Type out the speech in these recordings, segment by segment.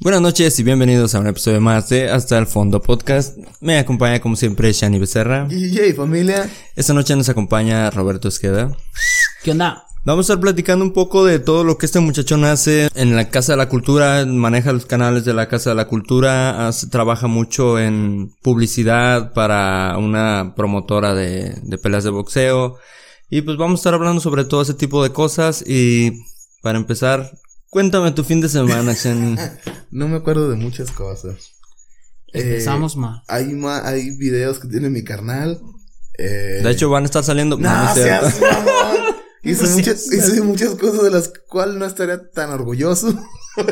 Buenas noches y bienvenidos a un episodio más de Hasta el Fondo Podcast. Me acompaña como siempre Shani Becerra. Y familia. Esta noche nos acompaña Roberto Esqueda. ¿Qué onda? Vamos a estar platicando un poco de todo lo que este muchachón hace en la Casa de la Cultura, maneja los canales de la Casa de la Cultura, hace- trabaja mucho en publicidad para una promotora de, de peleas de boxeo. Y pues vamos a estar hablando sobre todo ese tipo de cosas y para empezar, cuéntame tu fin de semana, Shani. No me acuerdo de muchas cosas. Eh, Empezamos mal. hay, ma- hay videos que tiene mi carnal. Eh, De hecho, van a estar saliendo... no, no seas. Hice, No muchas, hice muchas cosas de las cuales no estaría tan orgulloso.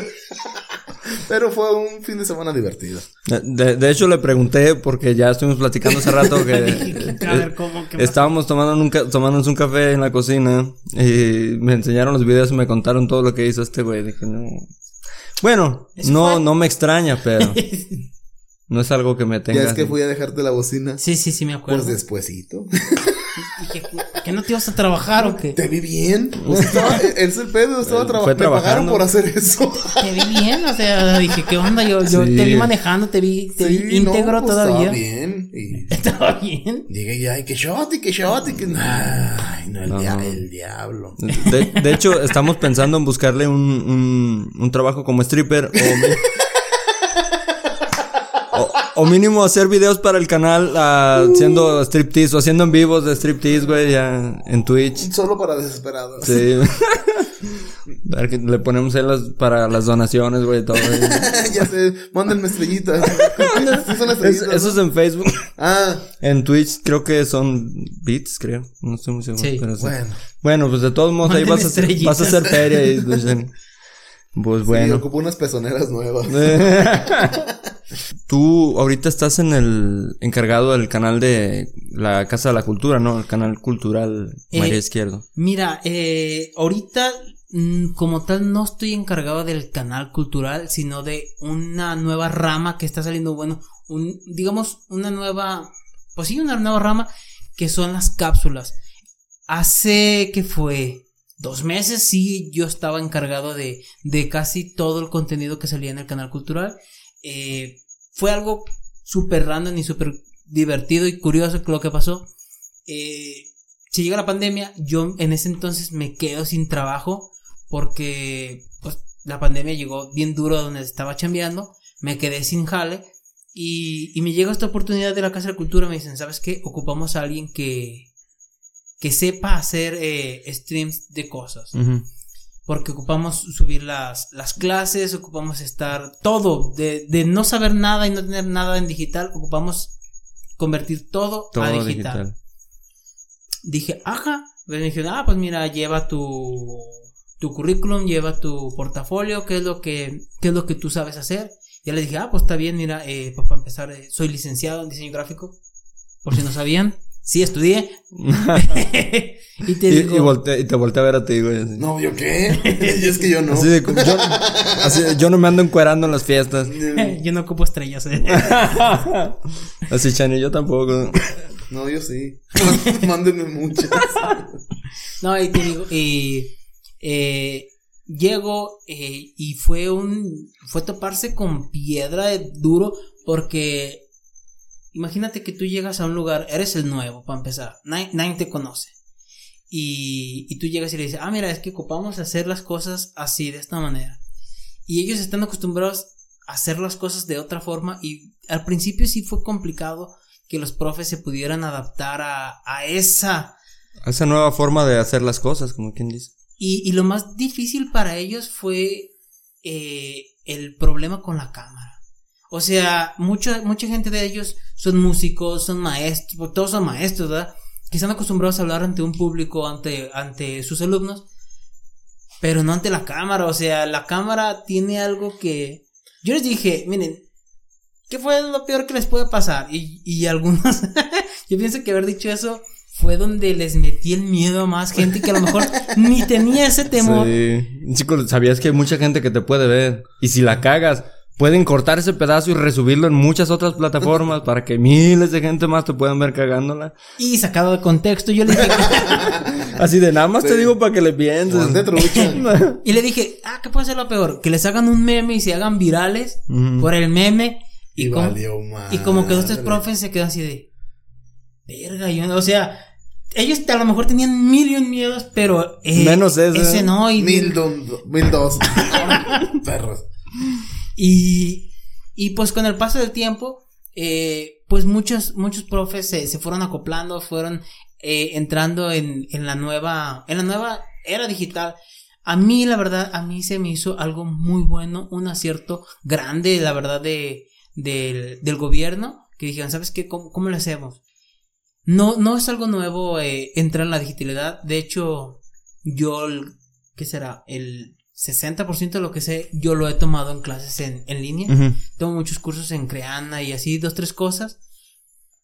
Pero fue un fin de semana divertido. De, de hecho, le pregunté porque ya estuvimos platicando hace rato que... Dije, a ver, ¿cómo? ¿Qué Estábamos tomando un, tomándonos un café en la cocina y me enseñaron los videos y me contaron todo lo que hizo este güey. Dije, no. Bueno, no, fue- no me extraña, pero no es algo que me tenga. ya es que fui a dejarte la bocina. Sí, sí, sí, me acuerdo. Pues despuesito. Dije, ¿que no te ibas a trabajar o qué? Te vi bien. Estaba, es el pedo, estaba Fue trabajando. Me pagaron por hacer eso. Te vi bien, o sea, dije, ¿qué onda? Yo, yo Sí. te vi manejando, te vi, te vi Sí, no, íntegro pues, todavía. Estaba bien. Y Estaba bien. Llegué ya, y que shot, y que shot, y que. Ay, no, el, No, dia- no. el diablo. De, de hecho, estamos pensando en buscarle un, un, un trabajo como stripper o, o, mínimo hacer videos para el canal ah, haciendo striptease o haciendo en vivos de striptease, güey, ya en Twitch. Solo para desesperados. Sí. A ver que le ponemos ahí las, para las donaciones, güey, todo. ya sé, mándenme estrellitas. Sí son Es- estrellitas. eso es en Facebook. Ah, En Twitch creo que son bits, creo. No estoy muy seguro. Sí. pero sí. bueno. Bueno, pues de todos modos ahí vas a, hacer, estrellitas. vas a hacer feria y pues, pues Sí, bueno. ocupo unas pezoneras nuevas. Tú ahorita estás en el encargado del canal de la Casa de la Cultura, ¿no? El canal cultural Eh, María Izquierdo. Mira, eh, ahorita mm, como tal no estoy encargado del canal cultural, sino de una nueva rama que está saliendo, bueno, un, digamos una nueva, pues sí, una nueva rama que son las cápsulas. Hace que fue dos meses, sí, yo estaba encargado de, de casi todo el contenido que salía en el canal cultural. Eh, fue algo súper random y súper divertido y curioso lo que pasó. Eh, si llega la pandemia, yo en ese entonces me quedo sin trabajo porque pues, la pandemia llegó bien duro donde estaba chambeando, me quedé sin jale y, me llega esta oportunidad de la Casa de Cultura, me dicen, ¿sabes qué? Ocupamos a alguien que, que sepa hacer eh, streams de cosas. Porque ocupamos subir las, las clases, ocupamos estar todo, de, de no saber nada y no tener nada en digital, ocupamos convertir todo, Todo a digital. digital. Dije, ajá. Pues me dijeron, ah, pues mira, lleva tu, tu currículum, lleva tu portafolio, qué es lo que, qué es lo que tú sabes hacer. Ya le dije, ah, pues está bien, mira, eh, pues para empezar, eh, soy licenciado en diseño gráfico. Por si no sabían, sí estudié. y te Y, digo, y, volte- y te volteé a ver a ti, güey. así. No, ¿yo qué? Y es que yo no. Así de como yo, así de, yo no me ando encuerando en las fiestas. yo no ocupo estrellas. eh. Así, Chani, yo tampoco. No, yo sí. Mándenme muchas. No, y te digo, y eh, llego eh, y fue un, fue toparse con piedra de duro porque imagínate que tú llegas a un lugar, eres el nuevo para empezar, nadie, nadie te conoce. Y, y tú llegas y le dices, ah, mira, es que ocupamos hacer las cosas así, de esta manera. Y ellos están acostumbrados a hacer las cosas de otra forma y al principio sí fue complicado que los profes se pudieran adaptar a, a esa Esa nueva forma de hacer las cosas, como quien dice. y, y lo más difícil para ellos fue eh, el problema con la cámara. O sea, mucha, mucha gente de ellos son músicos, son maestros, pues, todos son maestros, ¿verdad? Que están acostumbrados a hablar ante un público, ante, ante sus alumnos, pero no ante la cámara. O sea, la cámara tiene algo que... Yo les dije, miren, ¿qué fue lo peor que les puede pasar? Y, y algunos, yo pienso que haber dicho eso fue donde les metí el miedo a más gente que a lo mejor ni tenía ese temor. Sí. Chico, sabías que hay mucha gente que te puede ver. Y si la cagas, pueden cortar ese pedazo y resubirlo en muchas otras plataformas para que miles de gente más te puedan ver cagándola. Y sacado de contexto, yo le dije. Así de nada más te digo para que le pienses. Trucha. y le dije, ah, ¿qué puede ser lo peor? Que les hagan un meme y se hagan virales por el meme. Y, Y como, valió y como que dos tres madre. profes se quedan así de. Verga, yo no. O sea, ellos a lo mejor tenían mil y un miedos, pero. eh, Menos ese. Ese no, y. Mil, don- mil dos. Perros. Y, y pues con el paso del tiempo, eh, pues muchos, muchos profes se, se fueron acoplando, fueron eh, entrando en, en la nueva, en la nueva era digital. A mí, la verdad, a mí se me hizo algo muy bueno, un acierto grande, la verdad, de, del, del gobierno, que dijeron, ¿sabes qué? ¿Cómo, cómo lo hacemos? No, no es algo nuevo eh, entrar en la digitalidad. De hecho, yo, ¿qué será? El 60% de lo que sé, yo lo he tomado en clases en, en línea. Ujú. Tomo muchos cursos en Creana y así, dos, tres cosas.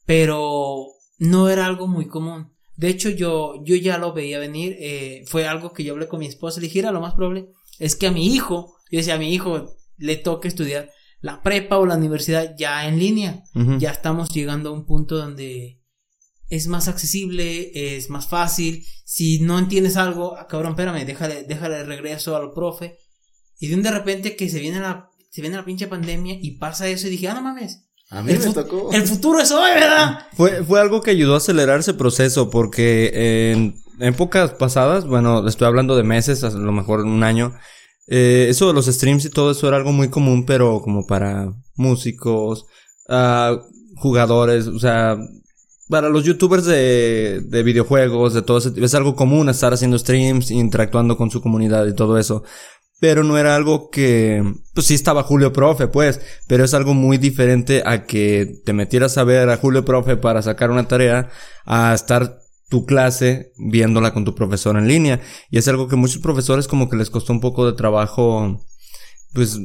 Pero no era algo muy común. De hecho, yo, yo ya lo veía venir. eh, fue algo que yo hablé con mi esposa. Le dije, "Mira, lo más probable es que a mi hijo, yo decía, a mi hijo le toque estudiar la prepa o la universidad ya en línea. Ujú. Ya estamos llegando a un punto donde es más accesible, es más fácil. Si no entiendes algo, ah, cabrón, espérame, déjale, déjale el regreso al profe. Y de un de repente que se viene la, se viene la pinche pandemia y pasa eso y dije, ah, no mames. A mí El, me tocó. el futuro es hoy, ¿verdad? Fue, fue algo que ayudó a acelerar ese proceso porque en épocas pasadas, bueno, estoy hablando de meses, a lo mejor un año, eh, eso de los streams y todo eso era algo muy común, pero como para músicos, ah, jugadores, o sea, para los youtubers de, de videojuegos, de todo ese es algo común estar haciendo streams, interactuando con su comunidad y todo eso. Pero no era algo que, pues sí estaba Julio Profe, pues, pero es algo muy diferente a que te metieras a ver a Julio Profe para sacar una tarea, a estar tu clase viéndola con tu profesor en línea. Y es algo que muchos profesores como que les costó un poco de trabajo, pues,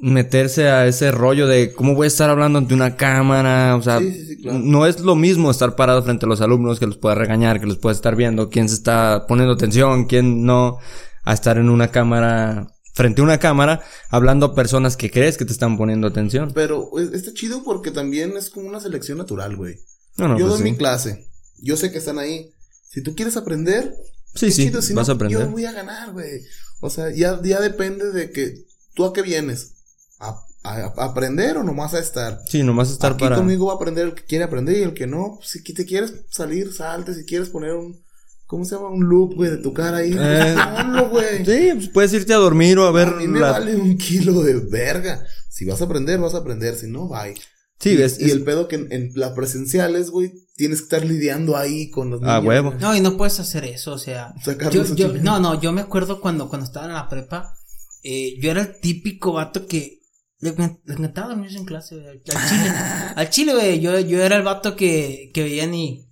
meterse a ese rollo de cómo voy a estar hablando ante una cámara, o sea, Sí, sí, sí, claro. no es lo mismo estar parado frente a los alumnos que los pueda regañar, que los pueda estar viendo quién se está poniendo atención, quién no, a estar en una cámara, frente a una cámara, hablando a personas que crees que te están poniendo atención. Pero es- está chido porque también es como una selección natural, güey. No, no, yo pues doy mi clase. Yo sé que están ahí. Si tú quieres aprender, Sí, sí, chido, si vas no, a aprender. Yo voy a ganar, güey. O sea, ya, ya depende de que tú a qué vienes. ¿A, a- a aprender o nomás a estar? Sí, nomás estar Aquí para... conmigo va a aprender el que quiere aprender y el que no. pues, Si te quieres salir, salte. Si quieres poner un. ¿Cómo se llama? Un loop, güey, de tu cara ahí. Eh. ponlo, güey. Sí, pues puedes irte a dormir o a ver a mí me la- vale un kilo de verga. Si vas a aprender, vas a aprender. Si no, bye. Sí, y, es, y es- el pedo que en, en las presenciales, güey, tienes que estar lidiando ahí con los Ah, niños. huevo. güey. No, y no puedes hacer eso, o sea. Yo- a yo- no, no, yo me acuerdo cuando, cuando estaba en la prepa, eh, yo era el típico vato que le, le encantaba dormirse en clase, güey, al al chile. al chile, güey, yo, yo era el vato que, que veían y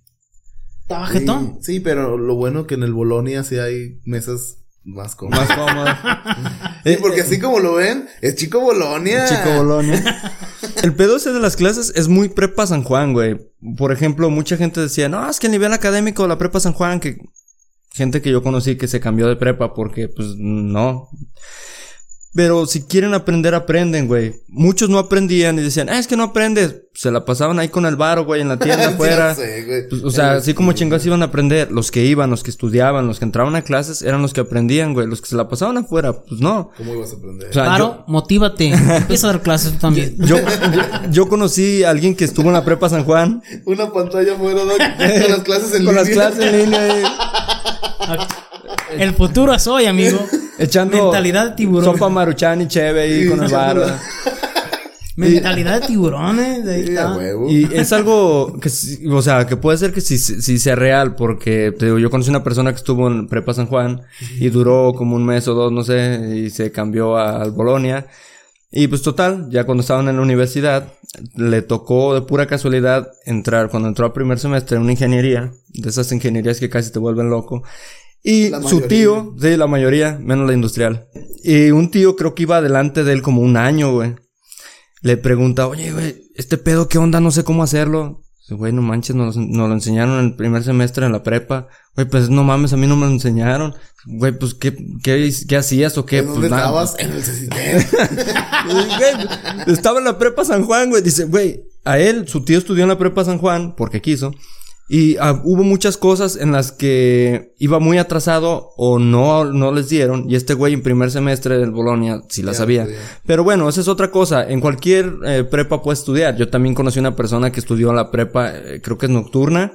estaba jetón. Sí, sí, pero lo bueno que en el Bolonia sí hay mesas más cómodas. más cómodo. Sí, Eh, porque así como lo ven, es Chico Bolonia. Chico Bolonia. El pedo ese de las clases es muy prepa San Juan, güey. Por ejemplo, mucha gente decía, no, es que el nivel académico de la prepa San Juan, que gente que yo conocí que se cambió de prepa porque, pues, no. Pero si quieren aprender, aprenden, güey. Muchos no aprendían y decían, ah, es que no aprendes. Se la pasaban ahí con el varo, güey, en la tienda Sí, afuera. ya sé, güey. Pues, o sea, así como chingados iban a aprender, los que iban, los que estudiaban, los que entraban a clases, eran los que aprendían, güey. Los que se la pasaban afuera, pues no. ¿Cómo ibas a aprender? O sea, Claro, motívate. Empieza a dar clases tú también. Yo, yo, yo conocí a alguien que estuvo en la prepa San Juan. Una pantalla fuera Doc, con las clases en con las línea. clases en línea ahí, El futuro es hoy, amigo. echando Mentalidad de tiburón. sopa maruchan y cheve ahí Sí, con el bar. echándola. Mentalidad de tiburones. Ahí está. huevo. Y es algo que, o sea, que puede ser que sí, sí sea real, porque te digo, yo conocí una persona que estuvo en Prepa San Juan y duró como un mes o dos, no sé, y se cambió al Bolonia. Y pues total, ya cuando estaban en la universidad, le tocó de pura casualidad entrar, cuando entró a primer semestre en una ingeniería, de esas ingenierías que casi te vuelven loco. Y La su mayoría. tío, sí, la mayoría, menos la industrial. Y un tío creo que iba adelante de él como un año, güey. Le pregunta, oye, güey, este pedo, ¿qué onda? No sé cómo hacerlo. Güey, no manches, nos, nos lo enseñaron en el primer semestre en la prepa. Güey, pues no mames, a mí no me lo enseñaron. Güey, pues, ¿qué, qué, qué hacías o qué? ¿En Pues dónde nada. estabas? En el. Güey, estaba en la prepa San Juan, güey. Dice, güey, a él, su tío estudió en la prepa San Juan porque quiso. Y ah, hubo muchas cosas en las que iba muy atrasado o no, no les dieron. Y este güey en primer semestre del Bolonia sí la sabía. Pero bueno, esa es otra cosa. En cualquier eh, prepa puedes estudiar. Yo también conocí una persona que estudió la prepa, eh, creo que es nocturna.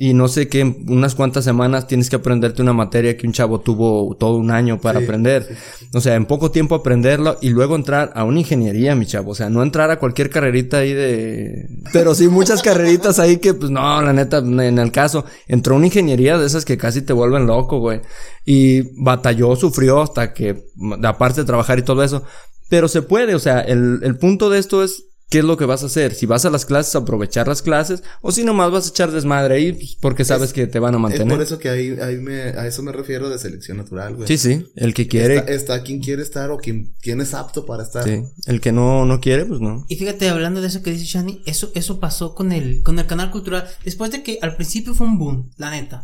Y no sé qué, en unas cuantas semanas tienes que aprenderte una materia que un chavo tuvo todo un año para Sí, aprender. O sea, en poco tiempo aprenderlo y luego entrar a una ingeniería, mi chavo. O sea, no entrar a cualquier carrerita ahí de... Pero sí muchas carreritas ahí que, pues no, la neta, en el caso, entró una ingeniería de esas que casi te vuelven loco, güey. Y batalló, sufrió hasta que, aparte de trabajar y todo eso. Pero se puede, o sea, el, el punto de esto es ¿Qué es lo que vas a hacer? Si vas a las clases, aprovechar las clases, o si nomás vas a echar desmadre ahí, pues, porque sabes Es- que te van a es mantener. por eso que ahí, ahí me, a eso me refiero de selección natural, güey. Sí, sí, el que quiere, Está, está quien quiere estar o quien, quien es apto para estar. sí, el que no, no quiere, pues no. Y fíjate, hablando de eso que dice Shani, eso, eso pasó con el, con el canal cultural. Después de que al principio fue un boom, la neta.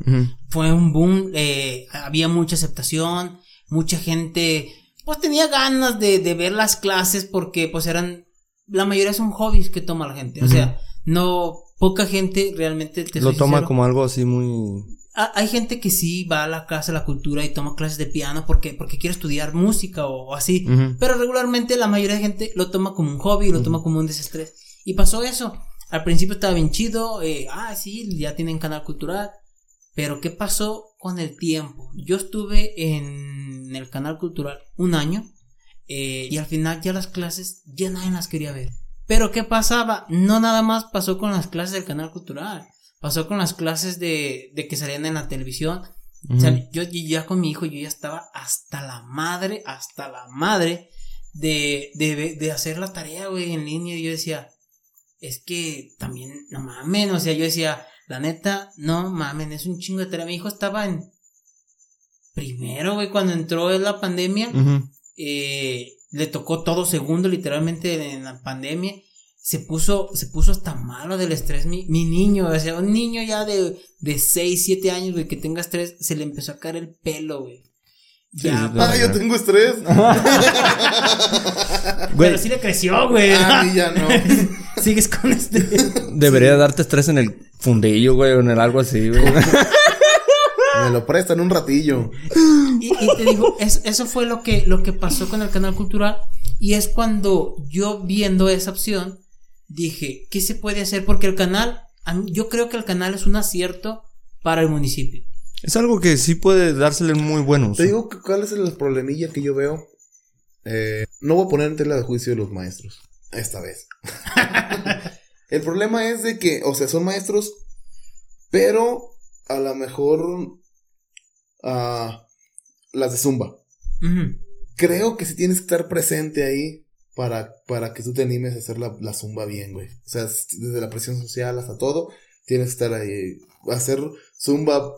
Fue un boom, eh, había mucha aceptación, mucha gente, pues tenía ganas de, de ver las clases porque pues eran, la mayoría son hobbies que toma la gente. O sea, no, poca gente realmente te Lo toma sincero, como algo así muy... ha- Hay gente que sí va a la casa de la cultura y toma clases de piano porque, porque quiere estudiar música o, así. Pero regularmente la mayoría de gente lo toma como un hobby, lo toma como un desestrés. Y pasó eso. Al principio estaba bien chido. eh, ah, sí, ya tienen canal cultural. Pero ¿qué pasó con el tiempo? Yo estuve en el canal cultural un año. Eh, y al final ya las clases ya nadie las quería ver. Pero ¿qué pasaba? No nada más pasó con las clases del canal cultural. Pasó con las clases de, de que salían en la televisión. O sea, yo ya con mi hijo, yo ya estaba hasta la madre, hasta la madre de, de, de hacer la tarea, güey, en línea. Y yo decía, es que también, no mamen, o sea, yo decía, la neta, no mamen, es un chingo de tarea. Mi hijo estaba en primero, güey, cuando entró la pandemia. Eh, le tocó todo segundo, literalmente, en la pandemia. Se puso, se puso hasta malo del estrés mi, mi niño, o sea, un niño ya de, de 6, 7 años, güey, que tenga estrés, se le empezó a caer el pelo, güey. Sí, Ya, sí, Ah, yo tengo estrés. Güey, pero sí le creció, güey. A mí ya no. Sigues con este. debería darte estrés en el fundillo, güey, o en el algo así, güey. Me lo prestan un ratillo. Y, y te digo, es- eso fue lo que, lo que pasó con el canal cultural. Y es cuando yo viendo esa opción, dije, ¿qué se puede hacer? Porque el canal, yo creo que el canal es un acierto para el municipio. es algo que sí puede dársele muy buen uso. Te digo que cuál es el problemilla que yo veo. Eh, no voy a poner en tela de juicio de los maestros. Esta vez. el problema es de que, o sea, son maestros, pero a lo mejor ah, las de Zumba. Creo que si tienes que estar presente ahí para, para que tú te animes a hacer la, la Zumba bien, güey. O sea, desde la presión social hasta todo, tienes que estar ahí. Hacer Zumba,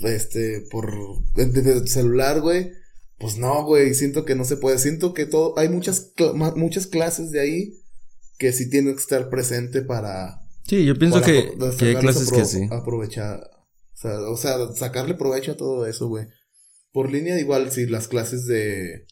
este, por, desde el celular, güey. Pues no, güey, siento que no se puede. Siento que todo, hay muchas, muchas clases de ahí que sí tienes que estar presente para... Sí, yo pienso para que, que hay clases que sí. Aprovechar, sea, o sea, sacarle provecho a todo eso, güey. Por línea, igual, si las clases de...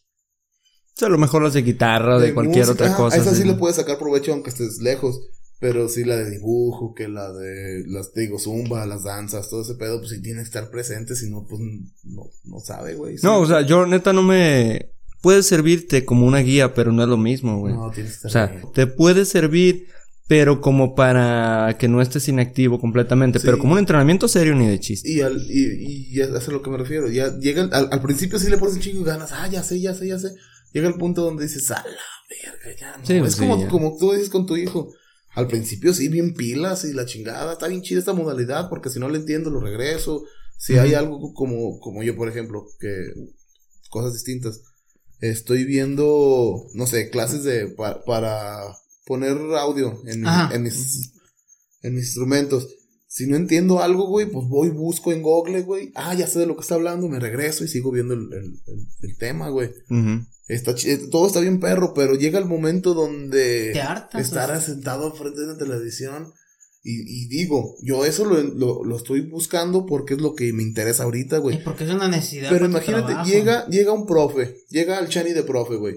O sea, a lo mejor las de guitarra o de, cualquier música, otra cosa. Esa sí sí. le puedes sacar provecho aunque estés lejos. Pero sí la de dibujo, que la de las, te digo, zumba, las danzas, todo ese pedo, pues sí tiene que estar presente, si no, pues no, no sabe, güey. Sí. No, o sea, yo neta no me... Puede servirte como una guía, pero no es lo mismo, güey. No, tienes que O estar sea, ahí. te puede servir, pero como para que no estés inactivo completamente. Sí. Pero como un entrenamiento serio ni de chiste. Y, al, y, y eso es a lo que me refiero. Ya llega, al, al principio sí le pones un chingo de ganas. Ah, ya sé, ya sé, ya sé. Llega el punto donde dices, a la verga, ya no. Sí, pues es sí, como, ya. como tú dices con tu hijo. Al principio sí, bien pilas y la chingada. Está bien chida esta modalidad porque si no le entiendo lo regreso. Si hay algo como, como yo, por ejemplo, que cosas distintas. Estoy viendo, no sé, clases de pa- para poner audio en, en mis en mis instrumentos. Si no entiendo algo, güey, pues voy, busco en Google, güey. Ah, ya sé de lo que está hablando, me regreso y sigo viendo el, el- el- el tema, güey. Está eh, todo está bien perro, pero llega el momento donde Te hartas. estar o sea. sentado frente de la televisión Y, y digo, yo eso lo, lo, lo, estoy buscando porque es lo que me interesa ahorita, güey. Porque es una necesidad. Pero imagínate, llega, llega un profe, llega el chani de profe, güey.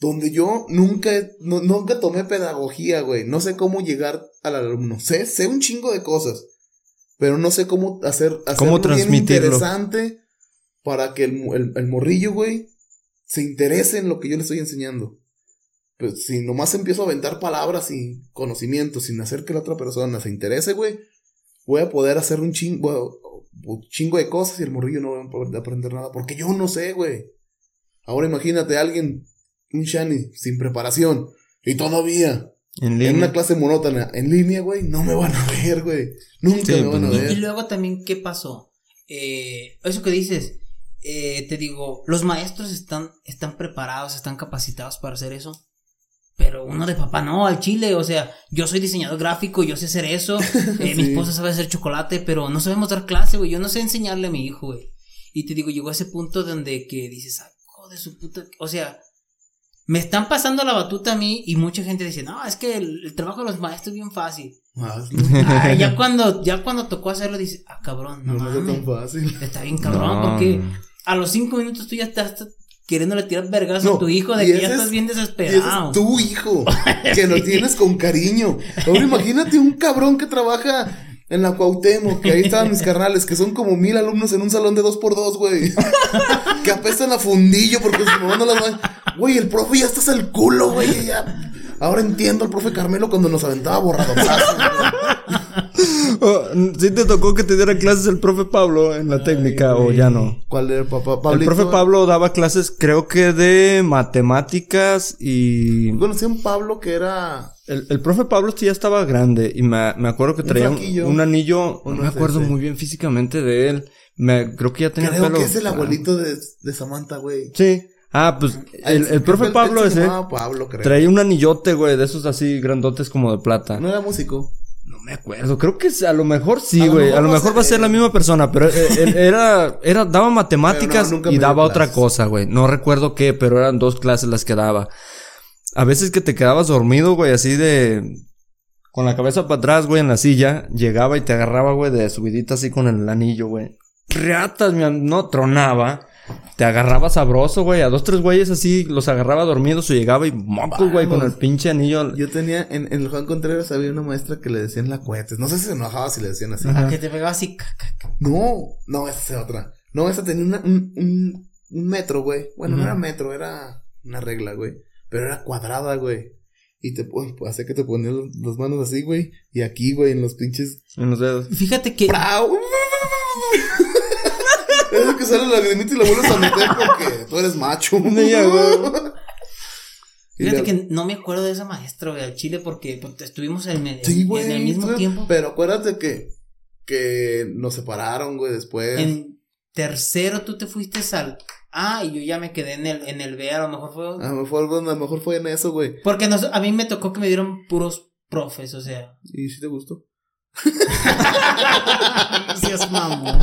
Donde yo nunca, no, nunca tomé pedagogía, güey. No sé cómo llegar al alumno. Sé, sé un chingo de cosas. Pero no sé cómo hacer, ¿Cómo transmitirlo? interesante para que el, el, el morrillo, güey, se interese en lo que yo le estoy enseñando. Pues si nomás empiezo a aventar palabras y conocimientos sin hacer que la otra persona se interese, güey, voy a poder hacer un chingo, un chingo de cosas y el morrillo no va a poder aprender nada. Porque yo no sé, güey. Ahora imagínate a alguien, un shani, sin preparación. Y todavía, en, en, una clase monótona, en línea, güey, no me van a ver, güey. Nunca sí, me van a ver. Y, y, luego también, ¿qué pasó? Eh, eso que dices, eh, te digo, los maestros están, están preparados, están capacitados para hacer eso. Pero uno de papá no, al chile, o sea, yo soy diseñador gráfico, yo sé hacer eso, eh, sí. mi esposa sabe hacer chocolate, pero no sabemos dar clase, güey, yo no sé enseñarle a mi hijo, güey. Y te digo, llegó a ese punto donde que dices, ah, de su puta, o sea, me están pasando la batuta a mí y mucha gente dice, no, es que el, el trabajo de los maestros es bien fácil. Ah, ya cuando, ya cuando tocó hacerlo, dice, ah, cabrón, no, no, es tan fácil. Está bien cabrón, no. porque a los cinco minutos tú ya estás queriéndole tirar vergas no, a tu hijo de que ya estás bien desesperado. es tu hijo, que lo tienes con cariño. Ahora imagínate un cabrón que trabaja en la Cuauhtémoc, que ahí estaban mis carnales, que son como mil alumnos en un salón de dos por dos, güey. que apestan a fundillo porque su mamá no las va. Güey, el profe ya estás el culo, güey. Ya. Ahora entiendo al profe Carmelo cuando nos aventaba borrado. oh, ¿Sí te tocó que te diera clases el profe Pablo en la Ay, técnica güey. o ya no? ¿Cuál era papá? El profe Pablo daba clases, creo que de matemáticas y. Conocí a un Pablo que era. El, el profe Pablo sí ya estaba grande y me, me acuerdo que traía un, un, anillo, no me acuerdo muy bien físicamente de él. Me, creo que ya tenía creo pelo. que es el abuelito de, de Samantha, güey. Sí. Ah, pues el, el profe Pablo ese Pablo, creo. traía un anillote, güey, de esos así grandotes como de plata. No era músico. No me acuerdo, creo que a lo mejor sí, güey. A lo mejor va a ser la misma persona, pero él, era, era, daba matemáticas no, y daba otra cosa, güey. No recuerdo qué, pero eran dos clases las que daba. A veces que te quedabas dormido, güey, así de, con la cabeza para atrás, güey, en la silla, llegaba y te agarraba, güey, de subidita así con el anillo, güey. Reatas, mi no tronaba. Te agarraba sabroso, güey. A dos, tres güeyes así los agarraba dormidos o llegaba y mocos, güey, con el pinche anillo. Yo tenía, en, en el Juan Contreras había una maestra que le decían la cohetes. No sé si se enojaba si le decían así. Ajá. Que te pegaba así. No, no, esa es otra. No, esa tenía una, un, un, un metro, güey. Bueno, uh -huh. no era metro, era una regla, güey. Pero era cuadrada, güey. Y te pues, hace que te ponías las manos así, güey. Y aquí, güey, en los pinches. En los dedos. Fíjate que. Que sale la lagrimita y la vuelves a meter porque tú eres macho. Fíjate que no me acuerdo de esa maestra, güey, al Chile, porque pues, estuvimos en el, sí, güey, en el mismo güey, tiempo. Pero acuérdate que, que nos separaron, güey, después. En tercero tú te fuiste al. Ah, y yo ya me quedé en el, en el B, a lo mejor fue. A lo mejor, a lo mejor fue en eso, güey. Porque nos, a mí me tocó que me dieron puros profes, o sea. ¿Y si te gustó? sí, es mamón.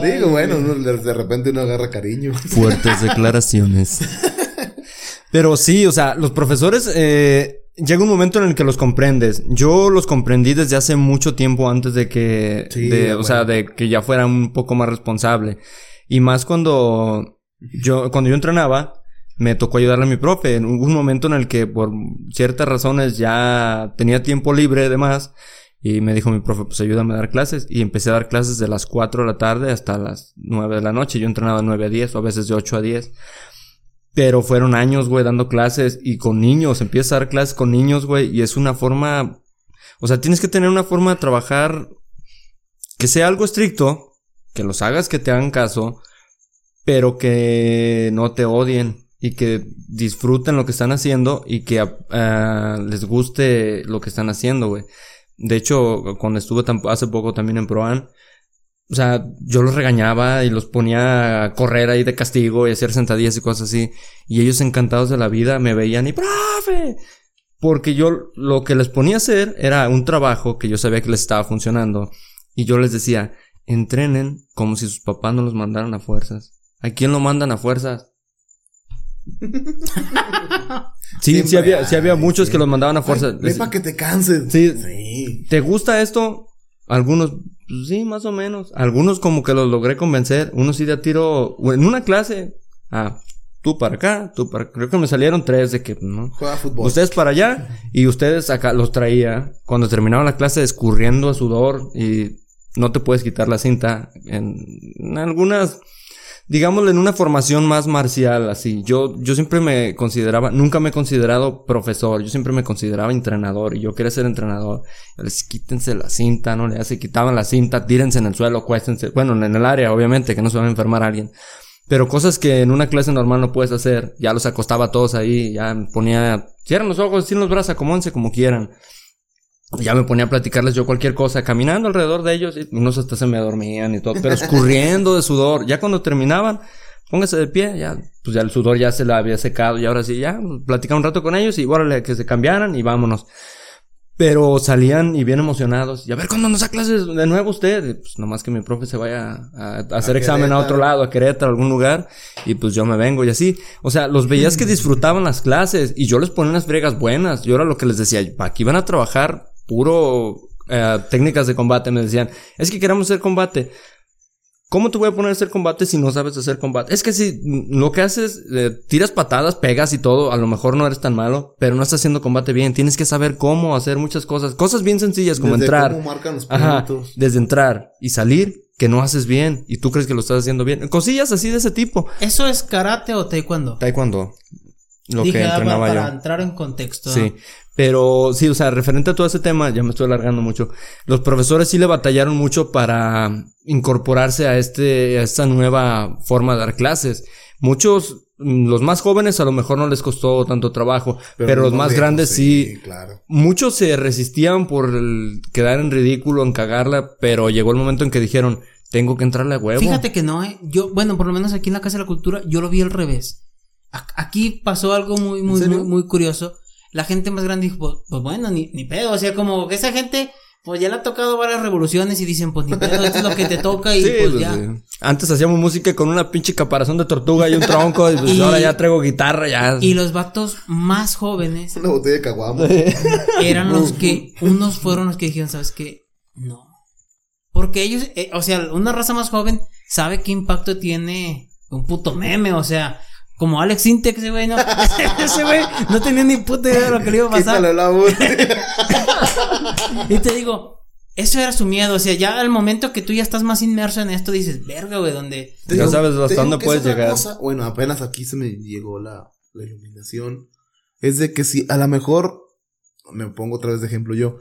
Digo, bueno, uno, de repente uno agarra cariño. Fuertes declaraciones. Pero sí, o sea, los profesores, eh, llega un momento en el que los comprendes. Yo los comprendí desde hace mucho tiempo antes de que, sí, de, bueno. o sea, de que ya fuera un poco más responsable. Y más cuando yo, cuando yo entrenaba, me tocó ayudarle a mi profe. Hubo un momento en el que por ciertas razones ya tenía tiempo libre de más. Y me dijo mi profe, pues ayúdame a dar clases. Y empecé a dar clases de las 4 de la tarde hasta las 9 de la noche. Yo entrenaba de 9 a 10 o a veces de 8 a 10. Pero fueron años, güey, dando clases y con niños. Empiezas a dar clases con niños, güey. Y es una forma... O sea, tienes que tener una forma de trabajar que sea algo estricto. Que los hagas que te hagan caso. Pero que no te odien. Y que disfruten lo que están haciendo. Y que uh, les guste lo que están haciendo, güey. De hecho, cuando estuve hace poco también en Proan, o sea, yo los regañaba y los ponía a correr ahí de castigo y hacer sentadillas y cosas así. Y ellos encantados de la vida me veían y ¡profe! Porque yo lo que les ponía a hacer era un trabajo que yo sabía que les estaba funcionando. Y yo les decía, entrenen como si sus papás no los mandaran a fuerzas. ¿A quién lo mandan a fuerzas? Sí, sí había, sí había muchos sí. que los mandaban a fuerza. Ay, para que te canses. Sí. Sí. ¿Te gusta esto? Algunos, pues sí, más o menos. Algunos como que los logré convencer. Unos sí de a tiro, en una clase, ah, tú para acá, tú para Creo que me salieron tres de que, ¿no? Juega fútbol. Ustedes para allá y ustedes acá los traía. Cuando terminaba la clase escurriendo a sudor y no te puedes quitar la cinta. En, en algunas, digámosle, en una formación más marcial, así. Yo, yo siempre me consideraba, nunca me he considerado profesor, yo siempre me consideraba entrenador y yo quería ser entrenador. Les quítense la cinta, ¿no? Ya se quitaban la cinta, tírense en el suelo, cuéstense. Bueno, en el área, obviamente, que no se va a enfermar alguien. Pero cosas que en una clase normal no puedes hacer. Ya los acostaba a todos ahí, ya ponía, cierren los ojos, cierren los brazos, acomódense como quieran. Ya me ponía a platicarles yo cualquier cosa, caminando alrededor de ellos, y unos hasta se me dormían y todo, pero escurriendo de sudor. Ya cuando terminaban, póngase de pie, ya, pues ya el sudor ya se la había secado y ahora sí, ya, platicaba un rato con ellos y órale, que se cambiaran y vámonos. Pero salían y bien emocionados. Y a ver, ¿cuándo nos da clases de nuevo usted? Y, pues nomás que mi profe se vaya a, a hacer examen a otro lado, a Querétaro, a algún lugar. Y pues yo me vengo y así. O sea, los veías que disfrutaban las clases. Y yo les ponía unas friegas buenas. Yo era lo que les decía. Aquí van a trabajar puro eh, técnicas de combate. Me decían, es que queremos hacer combate. ¿Cómo te voy a poner a hacer combate si no sabes hacer combate? Es que si lo que haces, eh, tiras patadas, pegas y todo, a lo mejor no eres tan malo, pero no estás haciendo combate bien. Tienes que saber cómo hacer muchas cosas. Cosas bien sencillas como Desde entrar. cómo marcan los Ajá, desde entrar y salir, que no haces bien y tú crees que lo estás haciendo bien. Cosillas así de ese tipo. ¿Eso es karate o taekwondo? Taekwondo. Lo Dije, que ah, para, entrenaba para yo. entrar en contexto. Sí. Pero sí, o sea, referente a todo ese tema, ya me estoy alargando mucho. Los profesores sí le batallaron mucho para incorporarse a este, a esta nueva forma de dar clases. Muchos, mm, los más jóvenes a lo mejor no les costó tanto trabajo, pero, los más grandes sí. claro. Muchos se resistían por el quedar en ridículo, en cagarla, pero llegó el momento en que dijeron, tengo que entrarle a huevo. Fíjate que no, eh. Yo, bueno, por lo menos aquí en la Casa de la Cultura, yo lo vi al revés. Aquí pasó algo muy, muy, muy, muy curioso. La gente más grande dijo, pues, pues bueno, ni, ni pedo. O sea, como que esa gente, pues ya le ha tocado varias revoluciones y dicen, pues ni pedo, esto es lo que te toca y Sí, pues, pues, ya. sí. Antes hacíamos música con una pinche caparazón de tortuga y un tronco, y pues Y- ahora ya traigo guitarra, ya. Y los vatos más jóvenes Una botella de caguamo. eran los que, unos fueron los que dijeron, ¿sabes qué? No. Porque ellos, eh, o sea, una raza más joven sabe qué impacto tiene un puto meme, o sea, como Alex Intec, ese güey, no, ese güey no tenía ni puta idea de lo que le iba a pasar. Quítale la voz. Y te digo, eso era su miedo, o sea, ya al momento que tú ya estás más inmerso en esto, dices, verga, güey, donde... Te Ya digo- sabes hasta dónde puedes llegar. cosa- Bueno, apenas aquí se me llegó la, la iluminación. Es de que si a lo mejor, me pongo otra vez de ejemplo yo,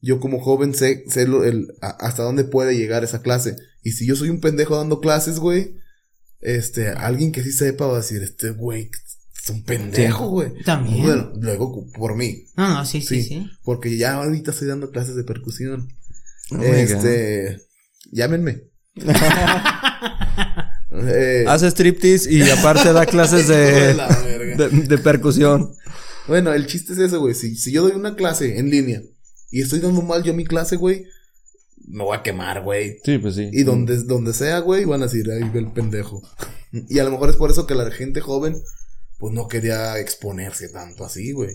yo como joven sé, sé lo- el, a- hasta dónde puede llegar esa clase. Y si yo soy un pendejo dando clases, güey, este, alguien que sí sepa va a decir, este güey es un pendejo, güey. También. Bueno, luego por mí. No, no, sí, sí, Sí, sí. porque ya ahorita estoy dando clases de percusión. Oh este, llámenme. Eh, Hace striptease y aparte da clases de, de percusión. Bueno, el chiste es eso, güey. Si, si yo doy una clase en línea y estoy dando mal yo mi clase, güey, me voy a quemar, güey. Sí, pues sí. Y donde, donde sea, güey, van a decir, ahí ve el pendejo. Y a lo mejor es por eso que la gente joven, pues no quería exponerse tanto así, güey.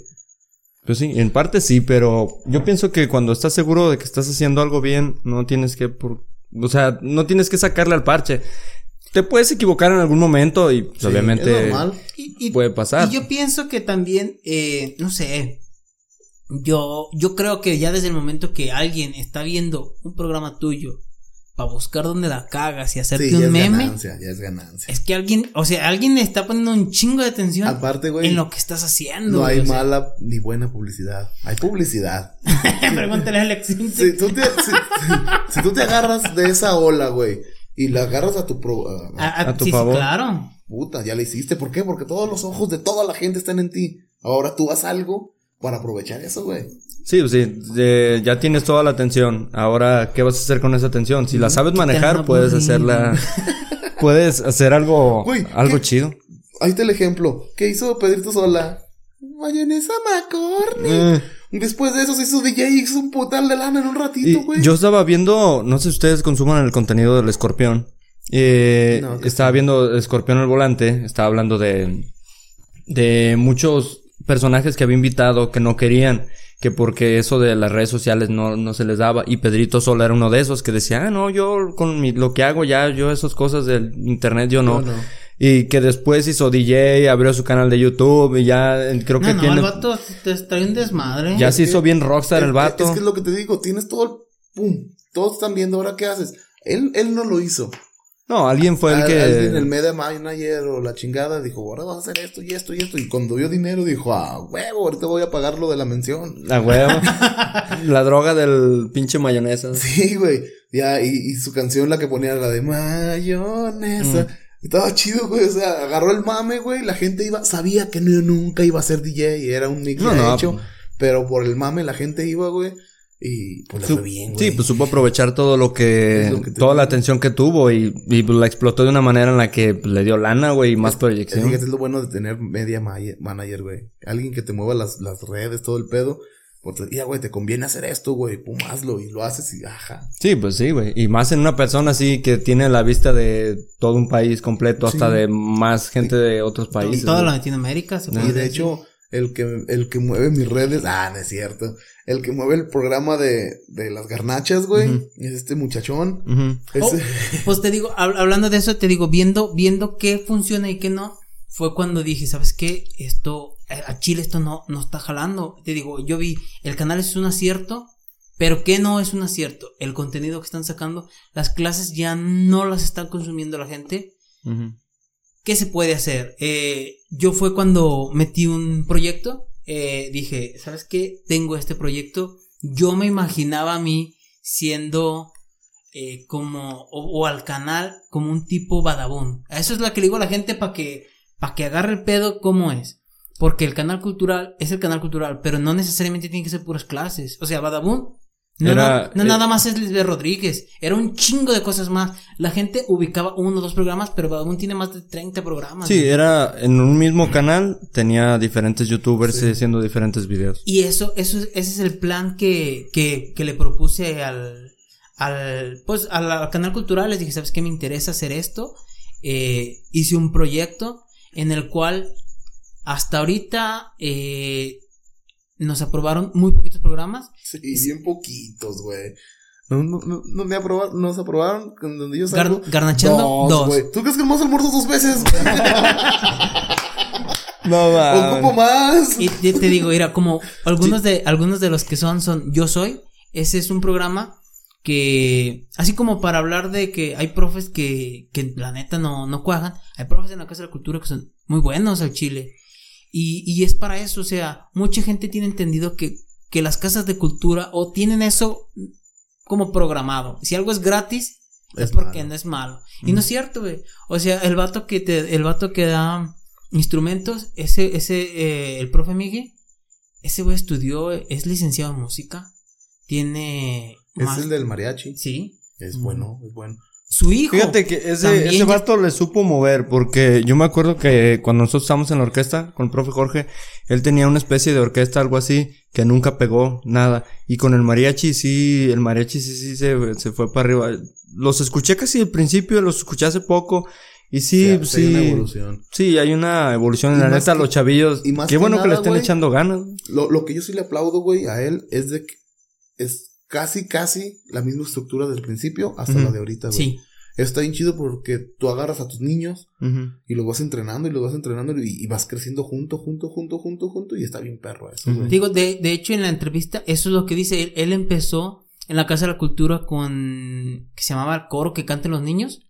Pues sí, en parte sí, pero yo pienso que cuando estás seguro de que estás haciendo algo bien, no tienes que por, o sea, no tienes que sacarle al parche. Te puedes equivocar en algún momento y pues, Sí, obviamente Es normal. Y- y- puede pasar. Y yo pienso que también, eh, no sé, yo, yo creo que ya desde el momento que alguien está viendo un programa tuyo para buscar dónde la cagas y hacerte Sí, ya un es meme, ganancia, ya es ganancia. es que alguien, o sea, alguien le está poniendo un chingo de atención Aparte, güey, en lo que estás haciendo. no hay güey, o sea. mala ni buena publicidad. Hay publicidad. Pregúntale a Alex. Si tú te, si, si tú te agarras de esa ola, güey, y la agarras a tu pro, a- a- A, a- a tu sí, sí, favor. claro. puta, ya la hiciste. ¿Por qué? Porque todos los ojos de toda la gente están en ti. Ahora tú haz algo para aprovechar eso, güey. Sí, pues sí, de- ya tienes toda la atención. Ahora, ¿qué vas a hacer con esa atención? Si la sabes manejar, puedes hacerla, puedes hacer algo, Güey, algo ¿qué? chido. Ahí está el ejemplo. ¿Qué hizo Pedrito Sola? Mayonesa McCorney. Eh, Después de eso se hizo DJ y hizo un putal de lana en un ratito, güey. yo estaba viendo, no sé si ustedes consuman el contenido del escorpión. Eh, No, estaba viendo Escorpión al volante, estaba hablando de de muchos personajes que había invitado que no querían, que porque eso de las redes sociales no, no se les daba. Y Pedrito Sola era uno de esos que decía, ah, no, yo con mi, lo que hago ya, yo esas cosas del internet, yo no. No, no. Y que después hizo DJ, abrió su canal de YouTube y ya eh, creo que No, no, tiene... el vato te trae un desmadre. Ya Es se que- hizo bien rockstar el vato. Es que es lo que te digo, tienes todo el pum, todos están viendo ahora qué haces. Él, él no lo hizo. No, alguien fue el Al- que... Alguien, el media manager o la chingada dijo, ahora vas a hacer esto y esto y esto. Y cuando vio dinero dijo, ah, huevo, ahorita voy a pagar lo de la mención. La huevo. la droga del pinche mayonesa. Sí, güey. Ya, y, y su canción, la que ponía, la de mayonesa. Mm. Estaba chido, güey. O sea, agarró el mame, güey. La gente iba, sabía que no, nunca iba a ser DJ. Era un mix No, no, hecho. pues. Pero por el mame la gente iba, güey. Y pues le Su- fue bien, güey. sí, pues supo aprovechar todo lo que, Es lo que te toda la atención que tuvo y, y pues, la explotó de una manera en la que pues, le dio lana, güey, y más proyección. Fíjate, es lo bueno de tener media ma- manager, güey. Alguien que te mueva las, las redes, todo el pedo. Porque, ya, güey, te conviene hacer esto, güey. Pum, hazlo. Y lo haces y, ajá. Sí, pues sí, güey. Y más en una persona así que tiene la vista de todo un país completo, hasta de más gente de otros Y países. toda güey. Latinoamérica se Y de decir. hecho, el que, el que mueve mis redes, ah, no es cierto. El que mueve el programa de, de las garnachas, güey, es este muchachón. Ese- Oh, pues te digo, hab- hablando de eso, te digo, viendo, viendo qué funciona y qué no, fue cuando dije, ¿sabes qué? Esto, eh, a Chile esto no, no está jalando. Te digo, yo vi, el canal es un acierto, pero ¿qué no es un acierto? El contenido que están sacando, las clases ya no las están consumiendo la gente. Ujú. ¿Qué se puede hacer? Eh, yo fue cuando metí un proyecto, eh, dije, ¿sabes qué? Tengo este proyecto. Yo me imaginaba a mí siendo eh, como, o, al canal como un tipo badabun. A Eso es lo que le digo a la gente para que, para que agarre el pedo cómo es. Porque el canal cultural es el canal cultural, pero no necesariamente tiene que ser puras clases. O sea, badabun. No, Era- no, no eh, nada más es Lisbeth Rodríguez. Era un chingo de cosas más. La gente ubicaba uno o dos programas, pero Badabun tiene más de 30 programas. Sí, era en un mismo canal, tenía diferentes youtubers Sí. haciendo diferentes videos. Y eso, eso, es- ese es el plan que, que, que le propuse al, al, pues, al, al canal cultural. Les dije, ¿sabes qué? Me interesa hacer esto. Eh, hice un proyecto en el cual hasta ahorita eh, nos aprobaron muy poquitos programas. sí, bien poquitos, güey. No, no, no, no me aprobaron, nos aprobaron donde yo Gar- salgo. garnachando, dos. ¿Tú crees que hemos almuerzo dos veces, güey? No, Ocupo más. Y te, te digo, mira, como algunos de, algunos de los que son, son Yo Soy, ese es un programa que, así como para hablar de que hay profes que, que la neta no, no cuajan, hay profes en la Casa de la Cultura que son muy buenos al Chile. Y, y es para eso, o sea, mucha gente tiene entendido que, que las casas de cultura o tienen eso como programado. Si algo es gratis, es, Es porque malo. no es malo. Y no es cierto, güey. O sea, el vato que te, el vato que da instrumentos, ese, ese, eh, el profe Miguel, ese güey estudió, es licenciado en música, tiene Es más- el del mariachi. sí, Es bueno, es bueno. Su hijo. Fíjate que ese, ese ya- vato le supo mover, porque yo me acuerdo que cuando nosotros estábamos en la orquesta con el profe Jorge, él tenía una especie de orquesta, algo así, que nunca pegó nada. Y con el mariachi sí, el mariachi sí, sí se, se fue para arriba. Los escuché casi al principio, los escuché hace poco. Y sí, sí. hay una evolución. Sí, hay una evolución. En la neta, que- los chavillos. y más qué que bueno que le estén echando ganas. Lo, lo que yo sí le aplaudo, güey, a él es de que es casi, casi la misma estructura del principio hasta la de ahorita, güey. Sí, Está bien chido porque tú agarras a tus niños y los vas entrenando y los vas entrenando y, y vas creciendo junto, junto, junto, junto, junto y está bien perro eso, güey. digo, de, de hecho en la entrevista, eso es lo que dice, él, él empezó en la Casa de la Cultura con, que se llamaba el coro que canten los niños,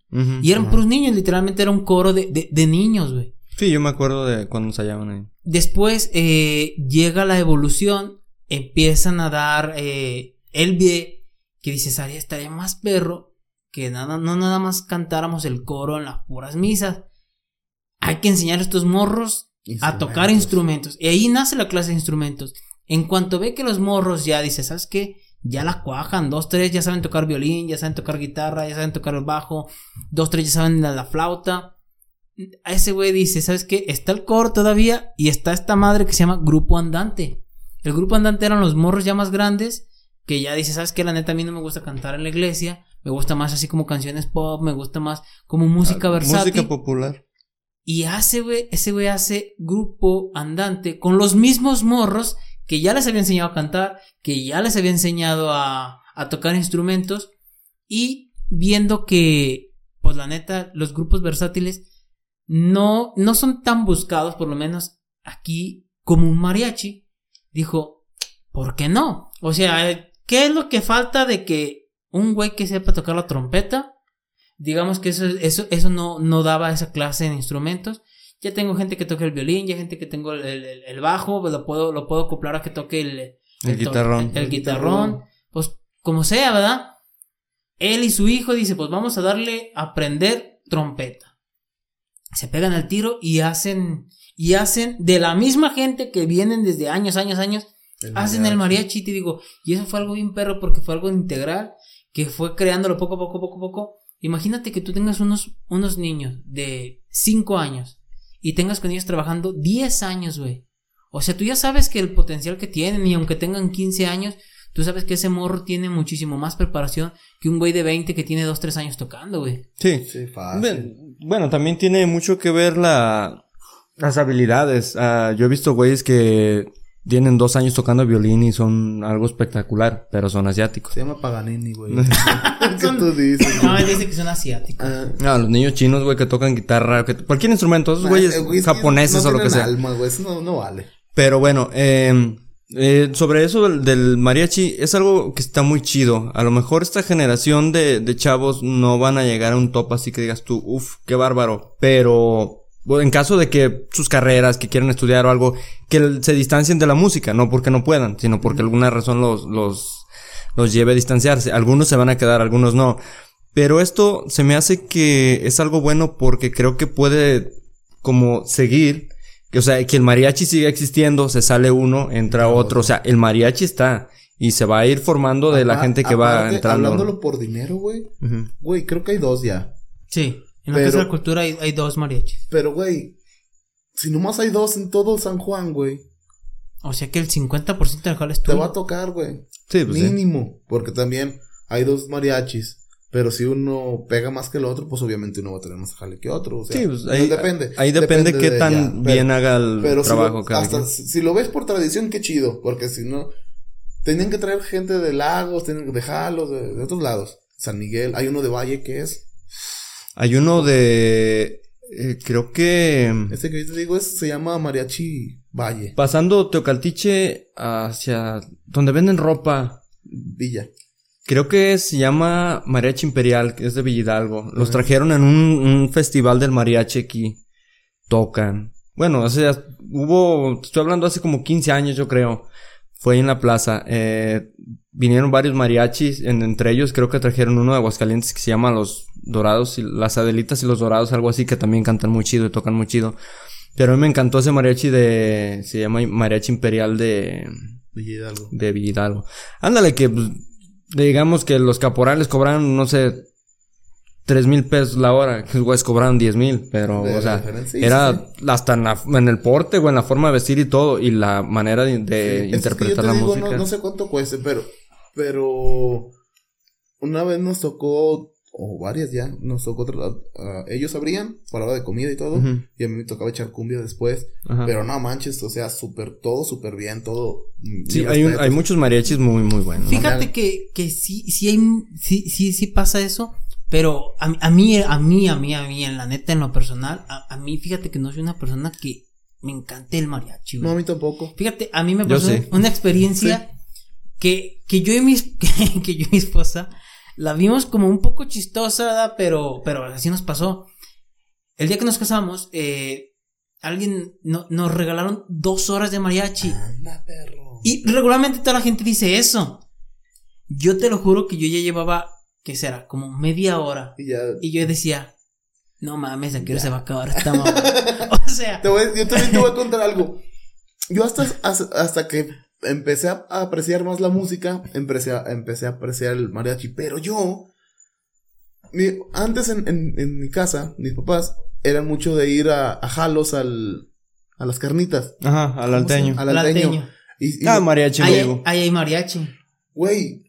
y eran puros niños, literalmente era un coro de, de, de niños, güey. Sí, yo me acuerdo de cuando ensayaban ahí. Después eh, llega la evolución, empiezan a dar, eh, él ve que dice, estaría, estaría más perro que nada, no nada más cantáramos el coro en las puras misas. Hay que enseñar a estos morros a tocar instrumentos. Y ahí nace la clase de instrumentos. En cuanto ve que los morros ya dice, ¿sabes qué? Ya la cuajan, dos, tres ya saben tocar violín, ya saben tocar guitarra, ya saben tocar el bajo, dos, tres ya saben la, la flauta. A ese güey dice, ¿sabes qué? Está el coro todavía y está esta madre que se llama Grupo Andante. El Grupo Andante eran los morros ya más grandes que ya dice, ¿sabes qué? La neta a mí no me gusta cantar en la iglesia, me gusta más así como canciones pop, me gusta más como música Ah, versátil. Música popular. Y hace, güey, ese güey hace grupo andante con los mismos morros que ya les había enseñado a cantar, que ya les había enseñado a, a tocar instrumentos y viendo que, pues la neta, los grupos versátiles no, no son tan buscados, por lo menos aquí, como un mariachi, dijo, ¿por qué no? O sea, ¿qué es lo que falta de que un güey que sepa tocar la trompeta digamos que eso, eso, eso no, no daba esa clase de instrumentos. Ya tengo gente que toca el violín, ya gente que tengo el, el, el bajo, pues lo puedo, lo puedo acoplar a que toque el, el, El guitarrón. El, guitarrón. Pues como sea, ¿verdad? Él y su hijo dice, pues vamos a darle a aprender trompeta. Se pegan al tiro y hacen, y hacen de la misma gente que vienen desde años, años, años, hacen el mariachi, te digo, y eso fue algo bien perro porque fue algo integral que fue creándolo poco a poco, poco a poco. Imagínate que tú tengas unos, unos niños de 5 años y tengas con ellos trabajando 10 años, güey. O sea, tú ya sabes que el potencial que tienen y aunque tengan 15 años, tú sabes que ese morro tiene muchísimo más preparación que un güey de 20 que tiene 2, 3 años tocando, güey. Sí. Sí, fácil. Bueno, también tiene mucho que ver la, las habilidades. Ah, yo he visto güeyes que tienen dos años tocando violín y son algo espectacular, pero son asiáticos. Se llama Paganini, güey. ¿Qué tú dices? No, él dice que son asiáticos. Ah, Ah, los niños chinos, güey, que tocan guitarra, que cualquier instrumento, esos güeyes eh, güey, es que japoneses no o lo que sea. alma, güey. Eso no, no vale. Pero bueno, eh, eh, sobre eso del, del mariachi, es algo que está muy chido. A lo mejor esta generación de, de chavos no van a llegar a un top así que digas tú, uff, qué bárbaro. Pero en caso de que sus carreras, que quieran estudiar o algo, que se distancien de la música, no porque no puedan, sino porque alguna razón los, los, los lleve a distanciarse. Algunos se van a quedar, algunos no. Pero esto se me hace que es algo bueno porque creo que puede como seguir, que o sea, que el mariachi siga existiendo, se sale uno, entra otro, o sea, el mariachi está y se va a ir formando de la gente que va aparte, entrando. Hablándolo por dinero, güey. Güey, creo que hay dos ya. Sí, en la Pero- Casa de la Cultura hay, hay dos mariachis. Pero, güey, si nomás hay dos en todo San Juan, güey, O sea que el 50% del jale es te tuyo. va a tocar, güey. Sí, pues sí. Mínimo. Porque también hay dos mariachis. Pero si uno pega más que el otro, pues obviamente uno va a tener más jale que otro. O sea, Sí, pues ahí depende. Ahí depende, qué de tan ella. Pero- bien haga el Pero si trabajo lo, cada hasta quien. si si lo ves por tradición, qué chido. Porque si no, tenían que traer gente de Lagos, tenían de Jalos, de, de otros lados. San Miguel, hay uno de Valle que es. Hay uno de, eh, creo que Este que yo te digo es, se llama Mariachi Valle, pasando Teocaltiche hacia donde venden ropa. Villa. Creo que se llama Mariachi Imperial, que es de Villidalgo. Los trajeron en un, un festival del mariachi aquí. Tocan. Bueno, o sea, hubo, estoy hablando hace como 15 años, yo creo. Fue en la plaza. Eh, vinieron varios mariachis, en- entre ellos creo que trajeron uno de Aguascalientes que se llama Los Dorados y las Adelitas y los Dorados, algo así, que también cantan muy chido y tocan muy chido. Pero a mí me encantó ese mariachi de, se llama Mariachi Imperial de, Villa Hidalgo. de Villidalgo. Ándale, que pues, digamos que los caporales cobraron, no sé, tres mil pesos la hora, que los güeyes cobraron diez mil, pero, De o sea, sí, era sí, hasta en, la- en el porte o en la forma de vestir y todo, y la manera de, interpretar te la digo, música. No, no sé cuánto cueste, pero, pero una vez nos tocó, o varias ya, nos tocó, tra- ah, ellos abrían para hora de comida y todo, y a mí me tocaba echar cumbia después, Ajá. pero no manches, o sea, súper, todo súper bien, todo. mm, Sí, hay, un- hay muchos mariachis muy, muy buenos. ¿no? Fíjate que, que sí, sí hay, sí, sí, sí pasa eso, pero a, a mí, a mí, a mí, a mí, en la neta, en lo personal, a, a mí, fíjate que no soy una persona que me encante el mariachi, güey. No, a mí tampoco. Fíjate, a mí me pasó una experiencia que, que yo y mi, que, que yo y mi esposa la vimos como un poco chistosa, ¿verdad? pero, pero así nos pasó. El día que nos casamos, eh, alguien no- nos regalaron dos horas de mariachi. Anda, perro. Y regularmente toda la gente dice eso. Yo te lo juro que yo ya llevaba, ¿qué será? Como media hora. Y ya. Y yo decía, no mames, ¿a qué hora se va a acabar esta mamá? o sea, Te voy, yo también te voy a contar algo. Yo hasta, hasta, hasta que empecé a apreciar más la música, empecé a, empecé a apreciar el mariachi. Pero yo, mi- antes en, en, en mi casa, mis papás eran mucho de ir a, a jalos al, a las carnitas. Ajá, al alteño. Al alteño. alteño. Y, y Ah, mariachi Ahí, luego. ahí hay mariachi. güey,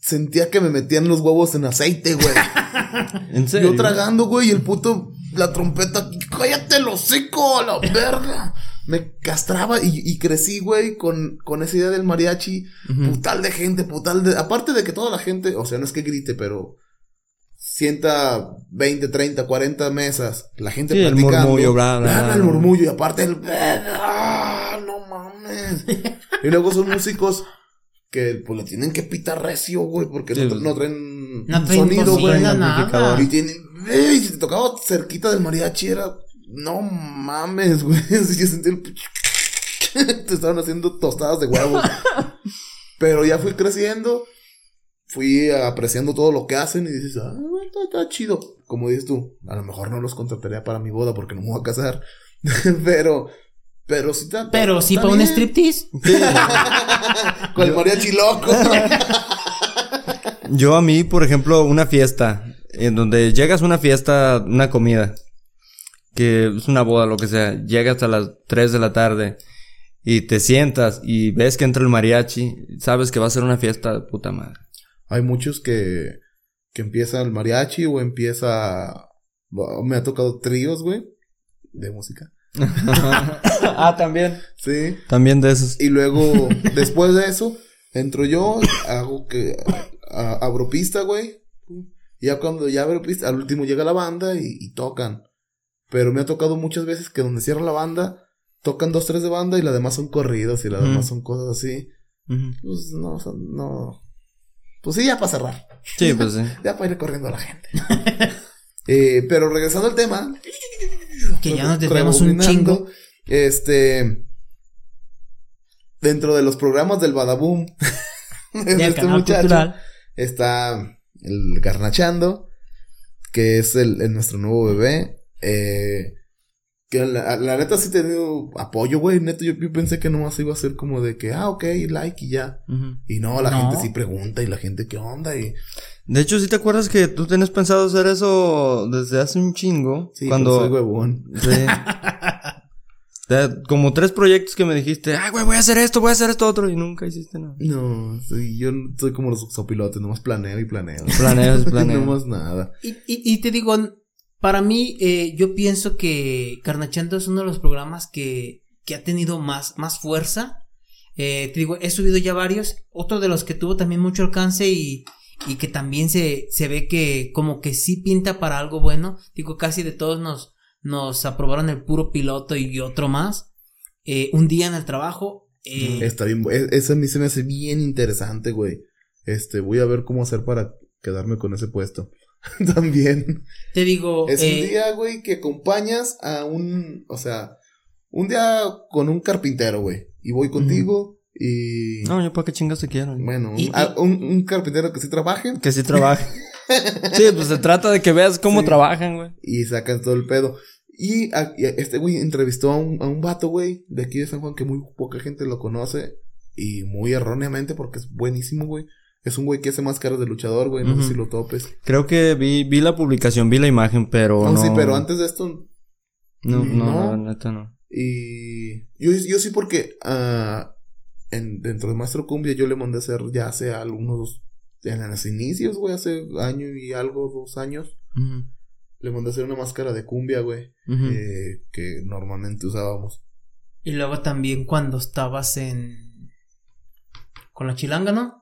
sentía que me metían los huevos en aceite, güey. ¿En serio? Yo tragando, güey, y el puto la trompeta, cállate el hocico, a la verga. Me castraba y, y crecí, güey, con, con esa idea del mariachi. Putal de gente, putal de. Aparte de que toda la gente, o sea, no es que grite, pero sienta 20, 30, 40 mesas, la gente Sí, el platicando. murmullo, bla, bla, Bla, bla. el murmullo y aparte el ¡Ah, no mames. y luego son músicos que pues le tienen que pitar recio, güey, porque Sí, no, no traen No sonido, güey. Y tienen, ey, si te tocaba cerquita del mariachi era, no mames, güey. Si yo sentí el te estaban haciendo tostadas de huevo. Pero ya fui creciendo, fui apreciando todo lo que hacen y dices, ah, está, está chido. Como dices tú, a lo mejor no los contrataría para mi boda porque no me voy a casar. pero, pero sí está. Pero sí está para un striptease. Con el mariachi loco. Yo a mí, por ejemplo, una fiesta, en donde llegas a una fiesta, una comida, que es una boda, lo que sea, llegas a las 3 de la tarde y te sientas y ves que entra el mariachi, sabes que va a ser una fiesta de puta madre. Hay muchos que, que empieza el mariachi o empieza. Me ha tocado tríos, güey, de música. ah, también. Sí. También de esos. Y luego, después de eso, entro yo, hago que. a- abro pista, güey. Y ya cuando ya abro pista, al último llega la banda y, y tocan. Pero me ha tocado muchas veces que donde cierra la banda, tocan dos, tres de banda y las demás son corridos y las Ujú. demás son cosas así. Pues no, no. Pues sí, ya para cerrar. Sí, pues sí. Ya para ir corriendo a la gente. Eh, pero regresando al tema. Que ya nos desviamos un chingo. Este. Dentro de los programas del Badaboom. de este canal muchacho. cultural. Está el Garnachando. Que es el, el nuestro nuevo bebé. Eh, que la, la neta sí he tenido apoyo, güey. Neta, yo, yo pensé que nomás iba a ser como de que, ah, ok, like y ya. Y no, la No. gente sí pregunta y la gente, ¿qué onda? Y De hecho, ¿sí te acuerdas que tú tienes pensado hacer eso desde hace un chingo? sí, cuando soy huevón. Sí. Como tres proyectos que me dijiste, ay, güey, voy a hacer esto, voy a hacer esto otro, y nunca hiciste nada. No, sí, yo no- soy como los sopilotes, nomás planeo y planeo. Planeas, no planeas. más nada. Y, y, y te digo, para mí, eh, yo pienso que Carnachando es uno de los programas que, que ha tenido más, más fuerza. Eh, te digo, he subido ya varios. Otro de los que tuvo también mucho alcance y, y que también se, se ve que como que sí pinta para algo bueno. Digo, casi de todos nos, nos aprobaron el puro piloto y otro más. Eh, un día en el trabajo. eh, Está bien, e- ese a mí se me hace bien interesante, güey. Este, voy a ver cómo hacer para quedarme con ese puesto. También. te digo, Es eh, un día, güey, que acompañas a un, o sea, un día con un carpintero, güey. Y voy contigo y... No, yo para qué chingas te quiero. Bueno, Y- un, a- un- un carpintero que sí trabaje Que sí trabaje. sí, pues se trata de que veas cómo Sí. trabajan, güey. y sacan todo el pedo. Y, a- y a- este güey entrevistó a un, a un vato, güey, de aquí de San Juan que muy poca gente lo conoce. Y muy erróneamente porque es buenísimo, güey. Es un güey que hace máscaras de luchador, güey. No sé si lo topes. Creo que vi, vi la publicación, vi la imagen, pero No, no. sí, pero antes de esto. No, no, no. la neta no. Y yo, yo sí porque ah, en, dentro de Maestro Cumbia yo le mandé a hacer ya hace algunos... En los inicios, güey, hace año y algo, dos años. Le mandé a hacer una máscara de cumbia, güey. eh, que normalmente usábamos. Y luego también cuando estabas en. con la chilanga, ¿no?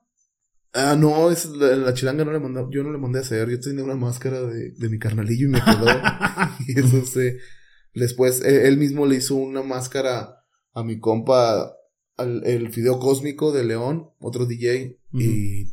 Ah, no, es la, la chilanga no le mandé, yo no le mandé a hacer, yo tenía una máscara de, de mi carnalillo y me quedó. y eso sé. Después, él, él mismo le hizo una máscara a mi compa, al, el Fideo Cósmico de León, otro DJ, y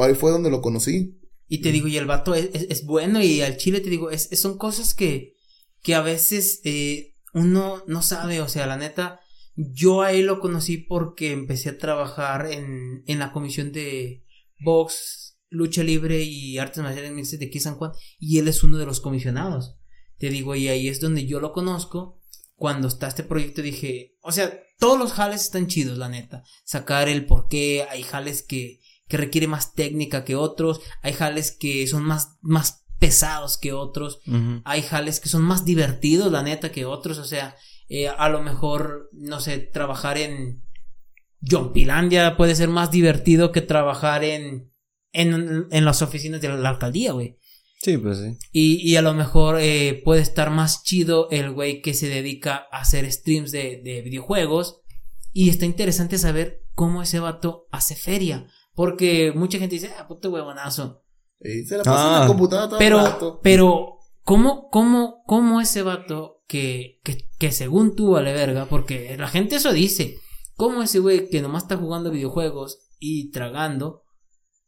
ahí fue donde lo conocí. Y te digo, y el vato es, es- es bueno y al chile te digo, es, es- son cosas que, que a veces eh, uno no sabe, o sea, la neta, yo a él lo conocí porque empecé a trabajar en, en la comisión de box, lucha libre y artes marciales mixtas de aquí San Juan y él es uno de los comisionados. Te digo, y ahí es donde yo lo conozco. Cuando está este proyecto dije, o sea, todos los jales están chidos, la neta. Sacar el por qué, hay jales que, que requiere más técnica que otros, hay jales que son más, más pesados que otros, hay jales que son más divertidos, la neta, que otros, o sea, eh, a lo mejor, no sé, trabajar en Jompilandia puede ser más divertido que trabajar en, en, en las oficinas de la alcaldía, güey. Sí, pues sí. Y, y a lo mejor eh, puede estar más chido el güey que se dedica a hacer streams de, de videojuegos. Y está interesante saber cómo ese vato hace feria. Porque mucha gente dice, ah, puto huevonazo. Y se la pasa en Ah. la computadora todo el Pero, rato. pero, ¿cómo, cómo, cómo ese vato que, que, que según tú vale verga? Porque la gente eso dice. ¿Cómo ese güey que nomás está jugando videojuegos y tragando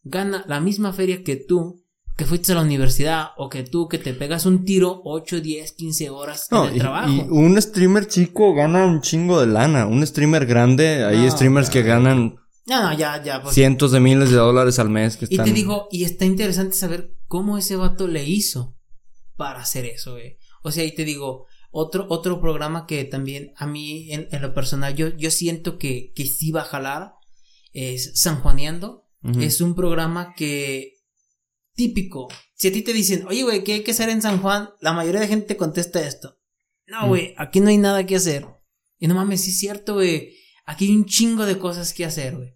gana la misma feria que tú, que fuiste a la universidad, o que tú que te pegas un tiro 8, 10, 15 horas No, en el y, trabajo? y un streamer chico gana un chingo de lana. Un streamer grande, hay No, streamers que ganan ya, ya. pues. cientos de miles de dólares al mes. Que Y están... te digo, y está interesante saber cómo ese vato le hizo para hacer eso, güey. O sea, y te digo, otro, otro programa que también a mí, en, en lo personal, yo, yo siento que, que sí va a jalar, es San Juaneando. Es un programa que, típico. Si a ti te dicen, oye, güey, ¿qué hay que hacer en San Juan? La mayoría de gente te contesta esto. No, güey, aquí no hay nada que hacer. Y no mames, sí es cierto, güey. Aquí hay un chingo de cosas que hacer, güey.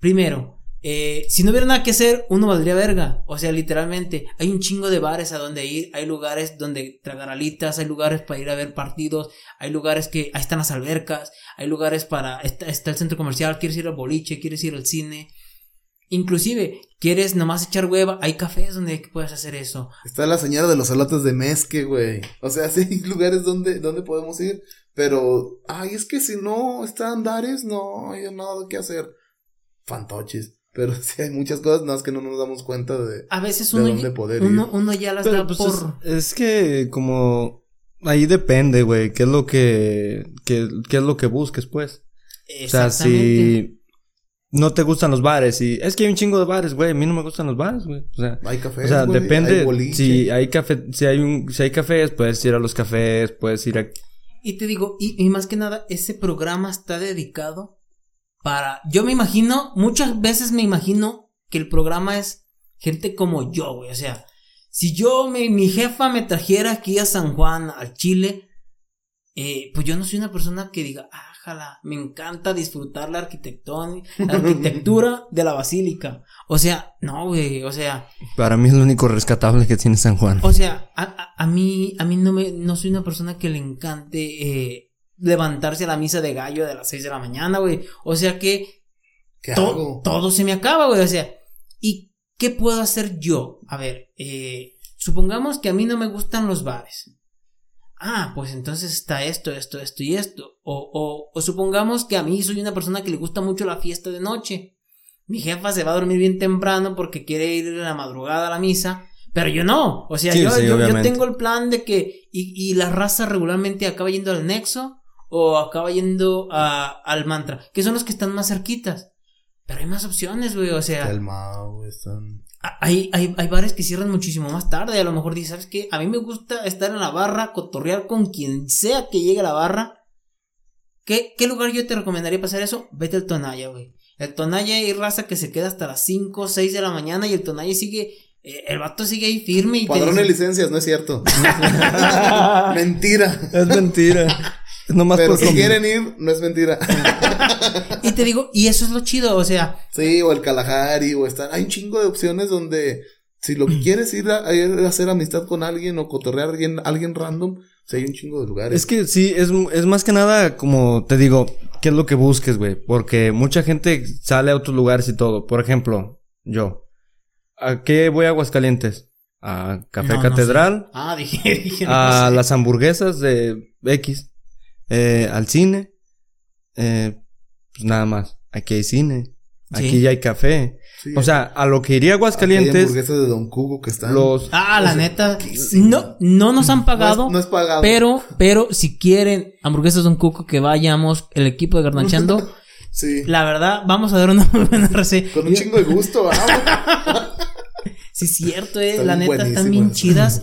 Primero, eh, si no hubiera nada que hacer, uno valdría verga. O sea, literalmente, hay un chingo de bares a donde ir, hay lugares donde tragar alitas, hay lugares para ir a ver partidos, hay lugares que, ahí están las albercas, hay lugares para, está, está el centro comercial, quieres ir al boliche, quieres ir al cine. Inclusive, quieres nomás echar hueva, hay cafés donde puedes hacer eso. Está la señora de los elotes de mezque, güey. O sea, sí hay lugares donde, donde podemos ir. Pero, ay, es que si no está Andares, no hay nada que hacer. Fantoches. Pero sí hay muchas cosas, nada más que no nos damos cuenta de. A veces ¿De uno, dónde poder uno, ir? uno ya las Pero, da pues, por... es, es que como ahí depende, güey, qué es lo que, qué, qué es lo que busques, pues. O sea, si no te gustan los bares y es que hay un chingo de bares, güey, a mí no me gustan los bares, güey. O sea, Hay cafés. o sea, depende hay si hay café, si hay un si hay cafés, puedes ir a los cafés, puedes ir a Y te digo, y, y más que nada, ese programa está dedicado para. Yo me imagino, muchas veces me imagino que el programa es gente como yo, güey. O sea, si yo, me, mi jefa me trajera aquí a San Juan, al Chile, eh, pues yo no soy una persona que diga, ah, jala, me encanta disfrutar la la arquitectura de la basílica. O sea, no, güey, o sea, para mí es lo único rescatable que tiene San Juan. o sea, a, a- a mí, a mí no me, no soy una persona que le encante eh, levantarse a la misa de gallo de las 6 de la mañana, güey. O sea que todo se me acaba, güey. O sea, ¿y qué puedo hacer yo? A ver, eh, supongamos que a mí no me gustan los bares. Ah, pues entonces está esto, esto, esto y esto. O, o, o supongamos que a mí soy una persona que le gusta mucho la fiesta de noche. Mi jefa se va a dormir bien temprano porque quiere ir en la madrugada a la misa. Pero yo no. O sea, Sí, yo, sí, yo- tengo el plan de que. Y, y la raza regularmente acaba yendo al nexo o acaba yendo a- al mantra, que son los que están más cerquitas. Pero hay más opciones, güey. O sea, El Mao, güey, están. hay, hay, hay bares que cierran muchísimo más tarde. A lo mejor dices, ¿sabes qué? A mí me gusta estar en la barra, cotorrear con quien sea que llegue a la barra. ¿Qué, qué lugar yo te recomendaría pasar eso? Vete al Tonaya, güey. El Tonaya hay raza que se queda hasta las 5 o 6 de la mañana y el Tonaya sigue. eh, el vato sigue ahí firme y te Padrón de licencias, no es cierto. mentira. Es mentira. Nomás Pero por si quieren ir, no es mentira. Y te digo, y eso es lo chido, o sea, sí, o el Kalahari, o están. Hay un chingo de opciones donde. Si lo que quieres ir a, hacer amistad con alguien o cotorrear a alguien, alguien random, si hay un chingo de lugares. Es que sí, es, es más que nada como te digo, ¿qué es lo que busques, güey? Porque mucha gente sale a otros lugares y todo. Por ejemplo, yo. ¿A qué voy a Aguascalientes? A Café No, no Catedral, sé. Ah, dije, dije, no a sé. las hamburguesas de X, eh, al cine, eh, pues nada más. Aquí hay cine, aquí Sí. ya hay café. Sí, O sea, a lo que iría a aquí hay Aguascalientes, hamburguesas de Don Cugo que están. los... Ah, la sea, neta. No, no nos han no, pagado. es, no es pagado. Pero, pero si quieren hamburguesas de un cuco que vayamos, el equipo de Garnachando, Sí. la verdad, vamos a dar una buena reseña. Con un chingo de gusto, vamos. Sí, es cierto, eh. Están la neta, están bien chidas.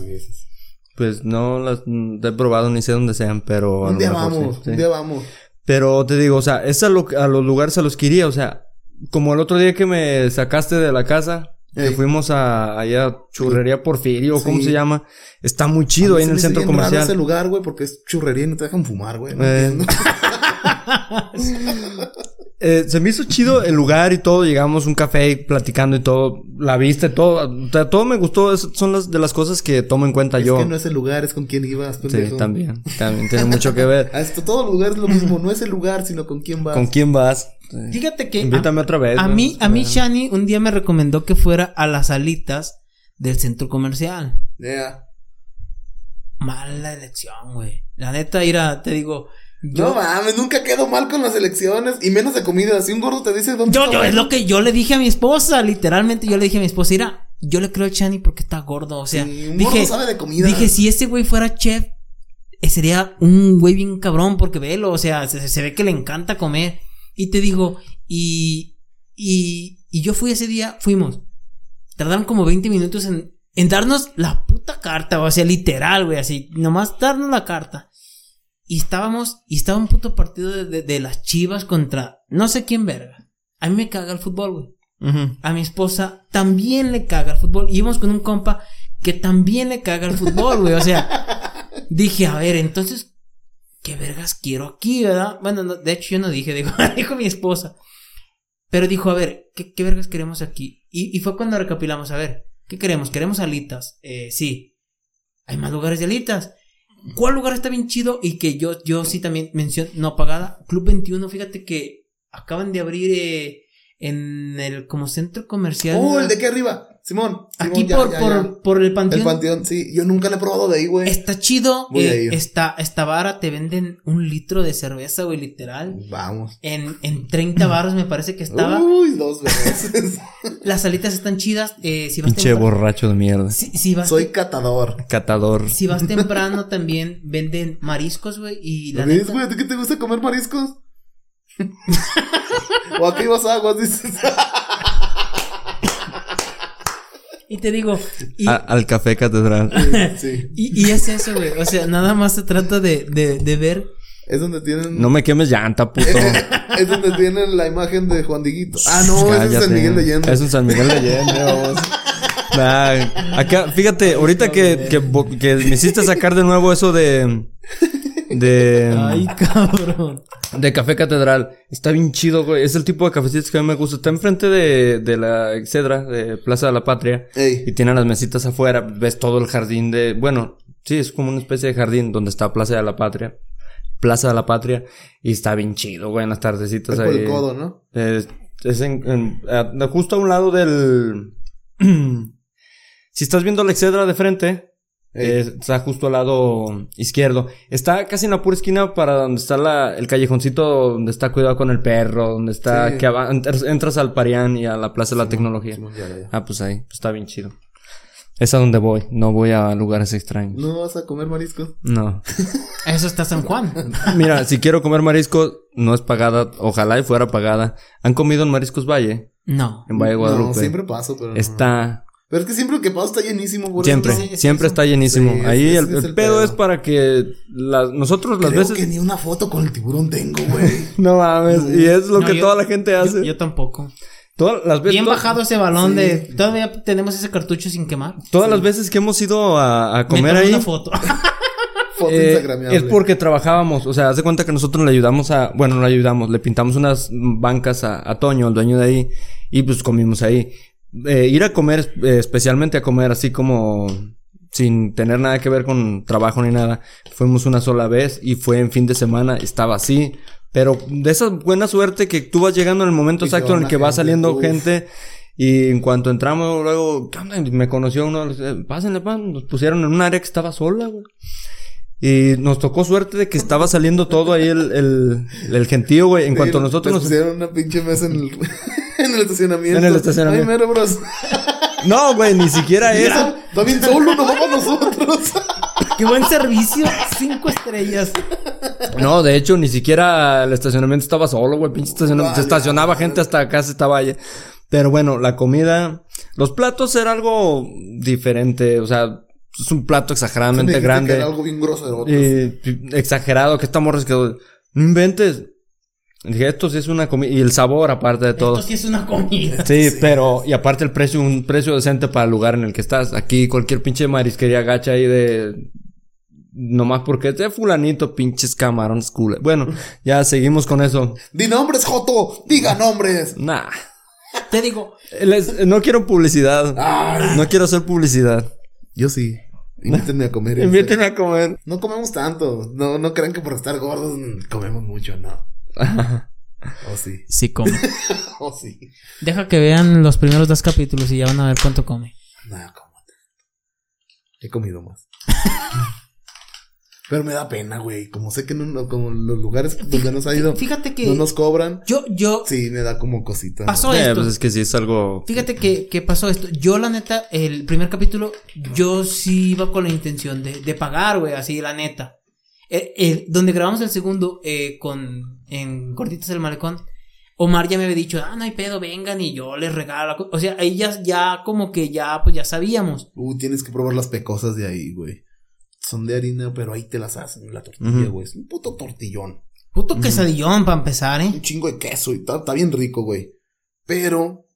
Pues no las mm, he probado ni sé dónde sean, pero Un día sí, vamos, sí. un día vamos. Pero te digo, o sea, es a, lo- a los lugares a los que iría, o sea, como el otro día que me sacaste de la casa, que fuimos a allá a Churrería Porfirio, ¿cómo Sí. se llama? Está muy chido ahí en el centro comercial. ese lugar, güey, porque es churrería y no te dejan fumar, güey. no Eh. eh, se me hizo chido el lugar y todo. Llegamos a un café platicando y todo. La vista y todo. o sea, todo me gustó. Es- son las de las cosas que tomo en cuenta Es yo. que no es el lugar, es con quién ibas. Sí, también. También tiene mucho que ver. A esto, todo lugar es lo mismo. No es el lugar, sino con quién vas. ¿Con quién vas? Sí. Fíjate que. Invítame a, otra vez. a mí, a mí. Shani un día me recomendó que fuera a las alitas del centro comercial. Yeah. Mala elección, güey. La neta, ira, te digo. Yo, No mames, nunca quedo mal con las elecciones. Y menos de comida. Si un gordo te dice dónde yo, yo, es lo que yo le dije a mi esposa. Literalmente, yo le dije a mi esposa, mira, yo le creo a Shani porque está gordo. O sea, sí, un dije, gordo sabe de comida. dije, si ese güey fuera chef, eh, sería un güey bien cabrón porque velo, o sea, se, se ve que le encanta comer. Y te digo, y, y, y yo fui ese día, fuimos. Tardaron como 20 minutos en, en darnos la puta carta, o sea, literal, güey, así, nomás darnos la carta. Y estábamos, y estaba un puto partido de, de- de las chivas contra no sé quién verga. A mí me caga el fútbol, güey. A mi esposa también le caga el fútbol. Y íbamos con un compa que también le caga el fútbol, güey. O sea, dije, a ver, entonces, ¿qué vergas quiero aquí, verdad? Bueno, no, de hecho yo no dije, dijo, dijo mi esposa. Pero dijo, a ver, ¿qué, qué vergas queremos aquí? Y, y fue cuando recapilamos, a ver, ¿qué queremos? ¿Queremos alitas? Eh, sí. Hay más lugares de alitas. ¿Cuál lugar está bien chido? Y que yo, yo sí también menciono, no pagada. Club 21, fíjate que acaban de abrir eh, en el como centro comercial. Oh, el de aquí arriba. Simón. Aquí Simón, por, ya, por, ya. por el panteón. El panteón, sí. Yo nunca le he probado de ahí, güey. Está chido. Voy a eh, está, está vara, te venden un litro de cerveza, güey, literal. Vamos. En, en 30 baros me parece que estaba. Uy, dos veces. Las alitas están chidas. Eh, si vas Pinche borracho de mierda. si, si vas, Soy catador. Catador. si vas temprano también venden mariscos, güey. Y la ¿Ves, güey? ¿A ti qué te gusta comer mariscos? o aquí vas a aguas, dices. y te digo, y, A- al café catedral. sí. y, y es eso, güey. O sea, nada más se trata de, de, de ver. Es donde tienen. No me quemes llanta, puto. es donde tienen la imagen de Juan Diguito. Ah, no, es Cállate. San Miguel de Allende. Es un San Miguel de Allende, vamos. Nah, acá, fíjate, ahorita que, que, que me hiciste sacar de nuevo eso de. De. Ay, cabrón. De Café Catedral. Está bien chido, güey. Es el tipo de cafecitos que a mí me gusta. Está enfrente de, de la Excedra, de Plaza de la Patria. Ey. Y tienen las mesitas afuera. Ves todo el jardín de. Bueno, sí, es como una especie de jardín donde está Plaza de la Patria. Plaza de la Patria. Y está bien chido, güey, en las tardecitas Es por ahí. el codo, ¿no? Es, es en, en- a- justo a un lado del. si estás viendo la Excedra de frente. Eh, está justo al lado izquierdo. Está casi en la pura esquina para donde está la, el callejoncito donde está cuidado con el perro, donde está Sí. que entras, al Parián y a la Plaza de la Tecnología. Ah, pues ahí, pues está bien chido. Es a donde voy, no voy a lugares extraños. ¿No vas a comer mariscos? No. Eso está San Juan. Mira, si quiero comer marisco, no es pagada, ojalá y fuera pagada. ¿Han comido en Mariscos Valle? No. En Valle Guadalupe. No, siempre paso, pero. no. Está Pero es que siempre que paso está llenísimo, por Siempre, eso. siempre está llenísimo. Sí, Ahí el, el el pedo, es para que las, nosotros las Creo veces... que ni una foto con el tiburón tengo, güey. No mames, y es lo No, que yo- toda la gente hace. yo tampoco. todas las veces, Bien bajado ese balón Sí. de. Todavía tenemos ese cartucho sin quemar. Todas las veces que hemos ido a, a Me comer tomé ahí... una foto. Foto eh, es porque trabajábamos, o sea, haz de cuenta que nosotros le ayudamos a, bueno, no le ayudamos, le pintamos unas bancas a, a Toño, el dueño de ahí, y pues comimos ahí. Eh, ir a comer, eh, especialmente a comer así como sin tener nada que ver con trabajo ni nada, fuimos una sola vez y fue en fin de semana, estaba así, pero de esa buena suerte que tú vas llegando en el momento Y exacto en el que va saliendo uf. gente. Y en cuanto entramos, luego, Me conoció uno, eh, pásenle, pan. Nos pusieron en un área que estaba sola, güey. Y nos tocó suerte de que estaba saliendo todo ahí el, el, el gentío, güey. En Sí, cuanto nosotros nos... pusieron una pinche mesa en el, en el estacionamiento. En el estacionamiento. Ay, mero, bros. No, güey, ni siquiera eso. Está bien solo, nos vamos nosotros. Qué buen servicio. Cinco estrellas. No, de hecho, ni siquiera el estacionamiento estaba solo, güey. Pinche estacionamiento. Se estacionaba gente hasta acá, se estaba allá. Pero bueno, la comida... Los platos era algo diferente. O sea, es un plato Me exageradamente que grande. era algo bien grosero. Eh, exagerado, que esta morra se quedó. No inventes. Dije, esto sí es una comida. Y el sabor, aparte de todo. Esto sí es una comida. Sí, pero, y aparte el precio, un precio decente para el lugar en el que estás. Aquí cualquier pinche marisquería gacha ahí de Nomás porque es de fulanito, pinches camarones cool. Bueno, ya seguimos con eso. Di nombres, Joto. Diga nombres. Nah. Te digo, Les- no quiero publicidad. No quiero hacer publicidad. Yo sí. Invítenme a comer. Invítenme a comer. No comemos tanto. No, no crean que por estar gordos comemos mucho, no. Oh, sí. sí come. Oh, sí. Deja que vean los primeros dos capítulos y ya van a ver cuánto come. No, como He comido más. Pero me da pena, güey. Como sé que no, como los lugares donde nos ha ido Fíjate que no nos cobran. yo, yo, Sí, me da como cosita. pasó Eh, esto. pues es que sí es algo. Fíjate que, que pasó esto. Yo, la neta, el primer capítulo, yo sí iba con la intención de, de pagar, güey, así, la neta. Eh, eh, donde grabamos el segundo, eh, con, en Gorditas del Malecón, Omar ya me había dicho, ah, no hay pedo, vengan y yo les regalo. la co-". O sea, ahí ya, ya como que ya, pues ya sabíamos. Uy, tienes que probar las pecosas de ahí, güey. Son de harina, pero ahí te las hacen. La tortilla, güey. Es un puto tortillón. Puto quesadillón para empezar, ¿eh? Un chingo de queso y está, está bien rico, güey. Pero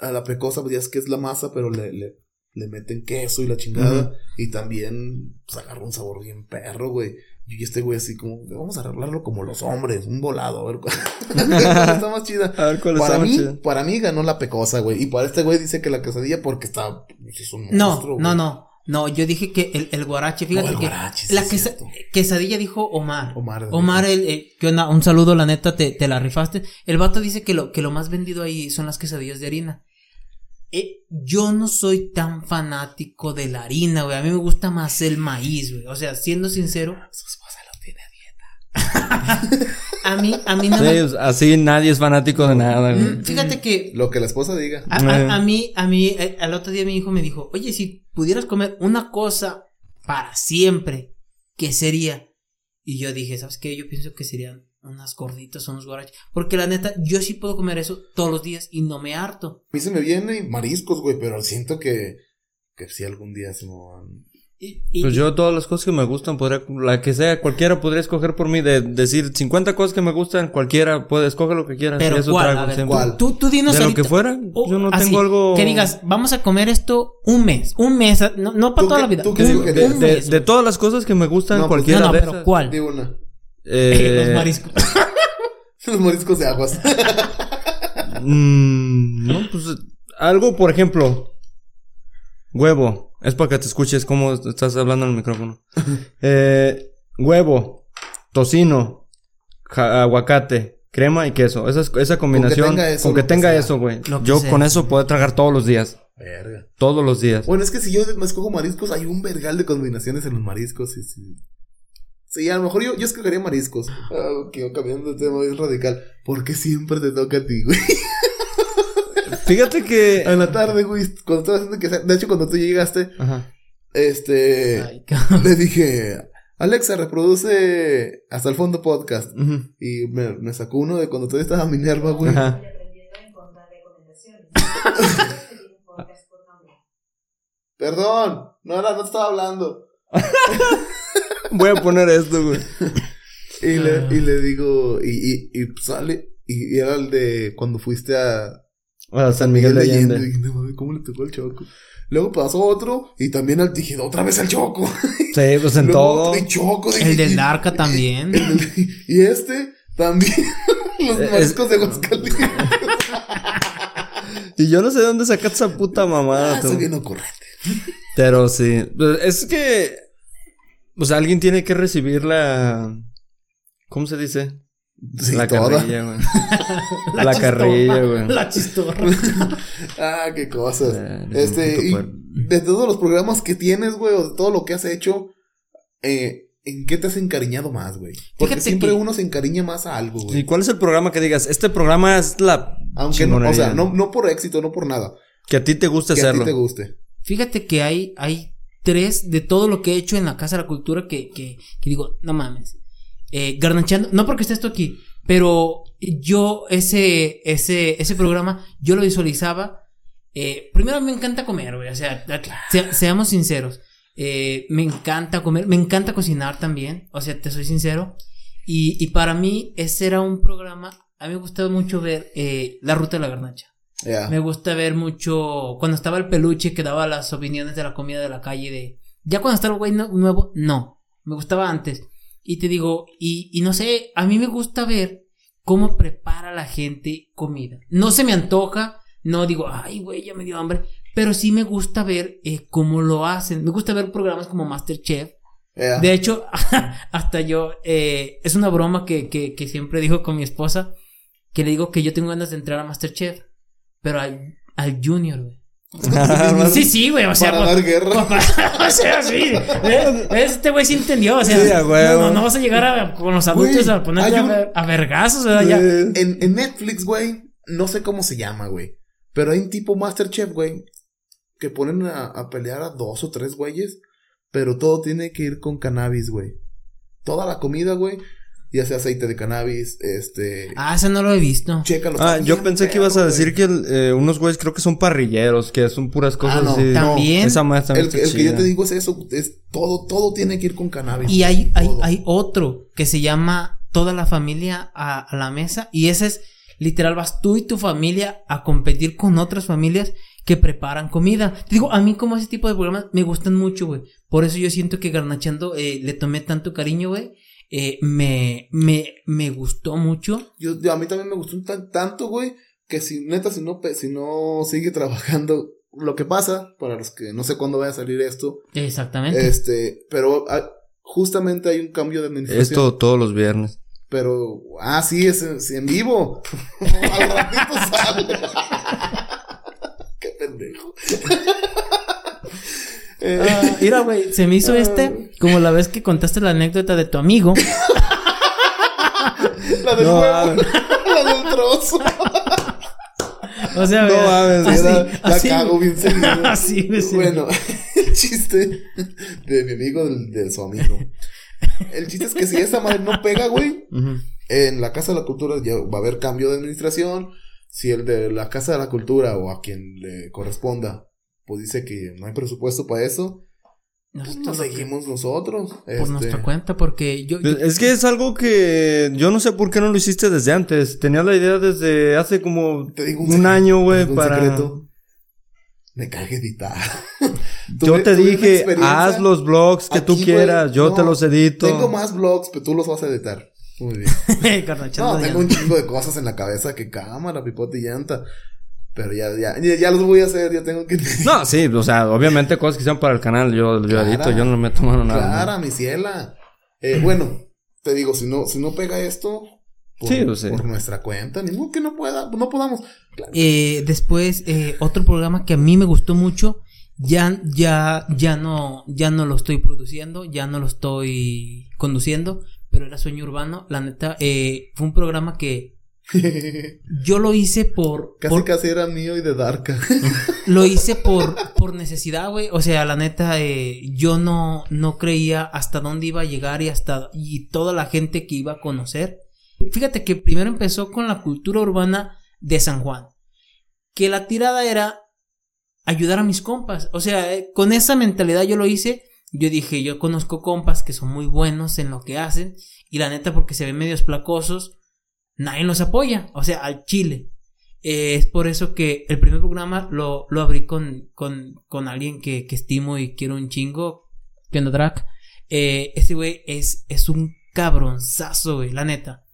a la pecosa, pues ya es que es la masa, pero le, le, le meten queso y la chingada. Y también pues, agarra un sabor bien perro, güey. Y este güey así como, vamos a arreglarlo como los hombres, un volado, a ver cuál está más chida. A ver cuál Para está más mí, chida. para mí ganó la pecosa, güey. Y para este güey dice que la quesadilla porque está, pues, es un No, monstruo, no, güey. no. No, yo dije que el, el guarache, fíjate No, el que guarache, sí la es quesa- cierto. quesadilla dijo Omar. Omar. Omar, el, el- ¿qué onda? Un saludo, la neta, te, te la rifaste. El vato dice que lo, que lo más vendido ahí son las quesadillas de harina. Eh, yo no soy tan fanático de la harina, güey. A mí me gusta más el maíz, güey. O sea, siendo sincero, Su esposa lo tiene a dieta. a mí, a mí no Sí, me... así nadie es fanático de nada, güey. Mm, Fíjate que Lo que la esposa diga. a, a- a mí, a mí, eh, al otro día mi hijo me dijo, oye, si pudieras comer una cosa para siempre, ¿qué sería? Y yo dije, ¿sabes qué? Yo pienso que serían unas gorditas unos guaraches. Porque la neta, yo sí puedo comer eso todos los días y no me harto. A mí se me vienen mariscos, güey, pero siento que, que si algún día se me van. Y, y- Pues yo todas las cosas que me gustan, podría, la que sea, cualquiera podría escoger por mí, de decir 50 cosas que me gustan, cualquiera puede escoger lo que quiera. pero eso ¿cuál? traigo A ver, siempre. ¿cuál? Tú, tú dinos De lo ahorita. que fuera, O yo no así, tengo algo... Que digas, vamos a comer esto un mes. Un mes, no, no para ¿Tú toda qué- la vida. tú qué un, un de, mes, de güey. todas las cosas que me gustan, No, pues, cualquiera No, no, de pero esas. ¿cuál? De una. Eh, Los mariscos. Los mariscos de aguas. mm, no, pues algo, por ejemplo, huevo. Es para que te escuches cómo estás hablando en el micrófono. Eh, huevo, tocino, ja- aguacate, crema y queso. Esa, esa combinación. tenga eso, con que lo que tenga sea. eso, güey. Yo sea. con eso puedo tragar todos los días. Verga. Todos los días. Bueno, es que si yo me escojo mariscos, hay un vergal de combinaciones en los mariscos. Y sí. Sí, a lo mejor yo, yo escogería mariscos. Ah, que yo cambiando de tema es radical. Porque siempre te toca a ti, güey. Fíjate que. En la tarde, güey. Cuando estaba haciendo que De hecho, cuando tú llegaste, Ajá. este. Ay, le dije. Alexa, reproduce hasta el fondo podcast. Y me, me sacó uno de cuando todavía estaba Minerva, güey. Ajá. Perdón, no, era, no estaba hablando. Voy a poner esto, güey. Y le, Ah. y le digo, y, y, y sale, y, y era el de cuando fuiste a A San Miguel de Allende. Y dije, "No mames, ¿cómo le tocó al Choco? Luego pasó otro, y también al, dije, otra vez al Choco. Sí, pues en Luego todo. otro, y Choco. dije, El del Narca también. el y este también. Los mariscos de Aguascalientes. Y yo no sé de dónde sacaste esa puta mamada. Ah, tú. soy bien ocurrente. Pero sí. Pues, Es que. Pues alguien tiene que recibir la. ¿Cómo se dice? Sí, la toda. carrilla, güey. La, carrilla, güey. La chistorra. Ah, qué cosas. Eh, Este, y puerco. de todos los programas que tienes, güey, o de todo lo que has hecho, eh, ¿en qué te has encariñado más, güey? Porque Fíjate siempre que- uno se encariña más a algo, güey. ¿Y cuál es el programa que digas? Este programa es la. Aunque no, o sea, no, no por éxito, no por nada. Que a ti te gusta Que a ti hacerlo. te guste. Fíjate que hay, hay tres de todo lo que he hecho en la Casa de la Cultura que, que, que digo, no mames. Eh, garnachando, no porque estés tú aquí, pero yo ese, ese, ese programa, yo lo visualizaba. eh, primero me encanta comer, güey, o sea, se- seamos sinceros. Eh, me encanta comer, me encanta cocinar también, o sea, te soy sincero. Y, y para mí ese era un programa, a mí me gustaba mucho ver eh, La Ruta de la Garnacha. Me gusta ver mucho. Cuando estaba el peluche que daba las opiniones de la comida de la calle. de Ya cuando está el güey nu- nuevo, no. Me gustaba antes. Y te digo, y, y no sé, a mí me gusta ver cómo prepara la gente comida. No se me antoja, no digo, ay, güey, ya me dio hambre. Pero sí me gusta ver eh, cómo lo hacen. Me gusta ver programas como Masterchef. De hecho, hasta yo, eh, es una broma que, que, que siempre digo con mi esposa, que le digo que yo tengo ganas de entrar a Masterchef, pero al, al Junior, güey. Sí, sí, güey, o sea, Para dar guerra. o sea, sí. ¿eh? Este güey sí entendió, o sea, Sí, no, no, vas a llegar a- con los adultos a ponerte a, un- a vergazos, ya. Eh, En, en Netflix, güey, no sé cómo se llama, güey. Pero hay un tipo Masterchef, güey, que ponen a, a pelear a dos o tres güeyes, pero todo tiene que ir con cannabis, güey. Toda la comida, güey, ya sea aceite de cannabis, este... Ah, ese no lo he visto. Chécalo. Ah, yo pensé que ibas a decir que el- eh, unos güeyes creo que son parrilleros, que son puras cosas Ah, no, así. también. Esa madre güey. también El, que- está el que yo te digo es eso, es todo, todo tiene que ir con cannabis. Y hay, hay, hay otro que se llama Toda la familia a, a la mesa. Y ese es literal, vas tú y tu familia a competir con otras familias que preparan comida. Te digo, a mí como ese tipo de programas me gustan mucho, güey. Por eso yo siento que Garnachando eh, le tomé tanto cariño, güey. Eh, me, me, me gustó mucho. Yo, yo- a mí también me gustó un tan- tanto, güey, que si, neta, si no, si no sigue trabajando, lo que pasa, para los que no sé cuándo vaya a salir esto, Exactamente. este, pero ah, justamente hay un cambio de administración. Esto todos los viernes. Pero, ah, sí, es, en- sí, en vivo. Al ratito sale. Qué pendejo. Eh, Ah, mira, güey, se me hizo este como la vez que contaste la anécdota de tu amigo. la del No, huevo. la del trozo. O sea, No güey, mames, así, la, cago bien seguido. Así. Bueno, el chiste de mi amigo, del- de, su amigo. El chiste es que si esa madre no pega, güey, en la Casa de la Cultura ya va a haber cambio de administración. Si el de la Casa de la Cultura o a quien le corresponda, pues dice que no hay presupuesto para eso, pues Nosotros nos lo- seguimos nosotros. por este, nuestra cuenta, porque yo, yo- Pues, Es que es algo que yo no sé por qué no lo hiciste desde antes. Tenía la idea desde hace como Te digo un, secreto, año, güey, para... secreto. Me cagué editar. Yo te dije, haz los blogs que tú quieras, yo No, te los edito. Tengo más blogs, pero tú los vas a editar. Muy bien. No, tengo un chingo de cosas en la cabeza que cámara, pipote y llanta. Pero ya, ya, ya, los voy a hacer, ya tengo que. No, sí, o sea, obviamente cosas que sean para el canal, yo, yo Clara. edito, yo no me tomo nada. Clara, mi ciela. Eh, bueno, te digo, si no, si no pega esto, por, Sí, pues por nuestra cuenta, ni modo que no pueda, no podamos. Claro. Eh, después, eh, otro programa que a mí me gustó mucho, ya, ya, ya no, ya no lo estoy produciendo, ya no lo estoy conduciendo, pero era Sueño Urbano. La neta, eh, fue un programa que yo lo hice por, casi por- casi era mío y de Darka. lo hice por, por necesidad, güey. O sea, la neta, eh, yo no, no creía hasta dónde iba a llegar y hasta, y toda la gente que iba a conocer. Fíjate que primero empezó con la cultura urbana de San Juan. Que la tirada era ayudar a mis compas. O sea, eh, con esa mentalidad yo lo hice. Yo dije, yo conozco compas que son muy buenos en lo que hacen. Y la neta, porque se ven medios placosos, nadie los apoya. O sea, al chile. Eh, es por eso que el primer programa lo, lo abrí con, con, con alguien que, que estimo y quiero un chingo. Que. Eh, este güey es, es un cabronzazo, güey, la neta.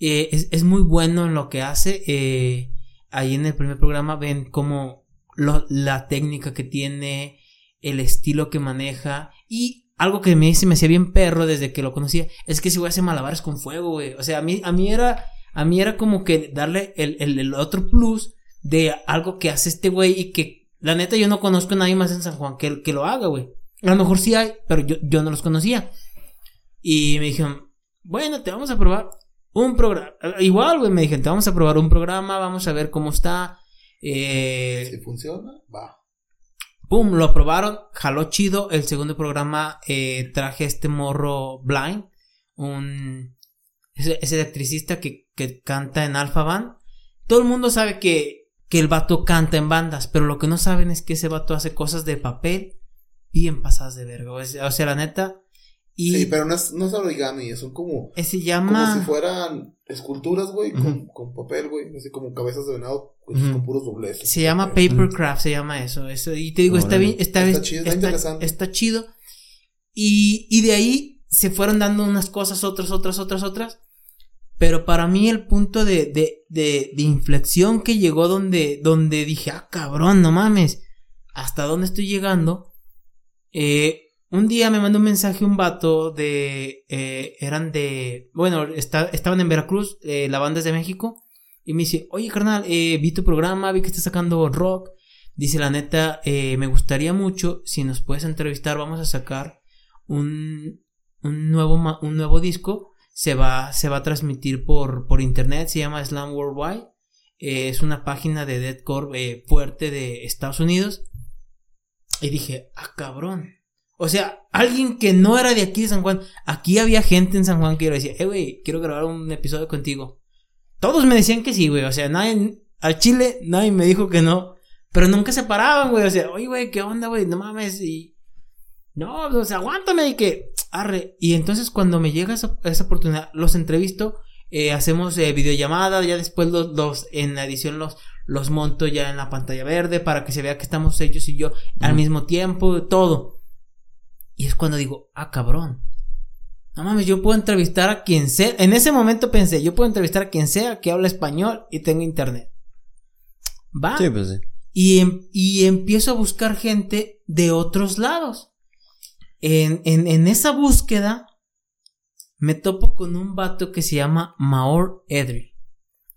Eh, es, es muy bueno en lo que hace. Eh, ahí en el primer programa ven como lo- la técnica que tiene, el estilo que maneja y algo que me, se me hacía bien perro desde que lo conocía es que ese güey hace malabares con fuego, güey. O sea, a mí, a mí era, a mí era como que darle el, el, otro plus de algo que hace este güey y que la neta yo no conozco a nadie más en San Juan que, que lo haga, güey. A lo mejor sí hay, pero yo, yo no los conocía. Y me dijeron, bueno, te vamos a probar un programa. Igual, güey, me dijeron, te vamos a probar un programa, vamos a ver cómo está. Eh, Si funciona, va. Pum, lo aprobaron, jaló chido. El segundo programa eh, traje este morro Blind, un ese, electricista que, que canta en Alpha Band. Todo el mundo sabe que, que el vato canta en bandas, pero lo que no saben es que ese vato hace cosas de papel bien pasadas de verga. O sea, la neta. Y Sí, pero no es, no es origami, son como, ese como si fueran esculturas, güey, con, papel, güey, así como cabezas de venado pues, con puros dobleces. Se llama. Papercraft, se llama eso. eso y te digo, está bien, está, Está está, chido, está está- interesante. está chido. Y, y de ahí se fueron dando unas cosas, otras, otras, otras, otras. Pero para mí el punto de, de, de, de inflexión que llegó donde, donde dije, ah, cabrón, no mames, ¿hasta dónde estoy llegando? Eh, un día me mandó un mensaje un vato de, eh, eran de, bueno, está- estaban en Veracruz, eh, la banda es de México, y me dice, oye carnal, eh, vi tu programa, vi que estás sacando rock, dice la neta, eh, me gustaría mucho, si nos puedes entrevistar, vamos a sacar un, un nuevo, un nuevo disco, se va, se va a transmitir por, por internet, se llama Slam Worldwide, eh, es una página de deathcore fuerte de Estados Unidos, y dije, ah cabrón, o sea, alguien que no era de aquí de San Juan. Aquí había gente en San Juan que yo decía, eh, güey, quiero grabar un episodio contigo. Todos me decían que sí, güey. O sea, nadie, al Chile, nadie me dijo que no. Pero nunca se paraban, güey. O sea, oye, güey, ¿qué onda, güey? No mames. Y. No, o sea, aguántame. Y que. Arre. Y entonces, cuando me llega esa, esa oportunidad, los entrevisto. eh, hacemos eh, videollamada. Ya después los, los. En la edición los. Los monto ya en la pantalla verde. Para que se vea que estamos ellos y yo al mismo tiempo. Todo. Y es cuando digo, ah, cabrón. No mames, yo puedo entrevistar a quien sea. En ese momento pensé, yo puedo entrevistar a quien sea que habla español y tenga internet. Va. Sí, pues sí. Y, em- y empiezo a buscar gente de otros lados. En, en, en esa búsqueda me topo con un vato que se llama Maor Edry.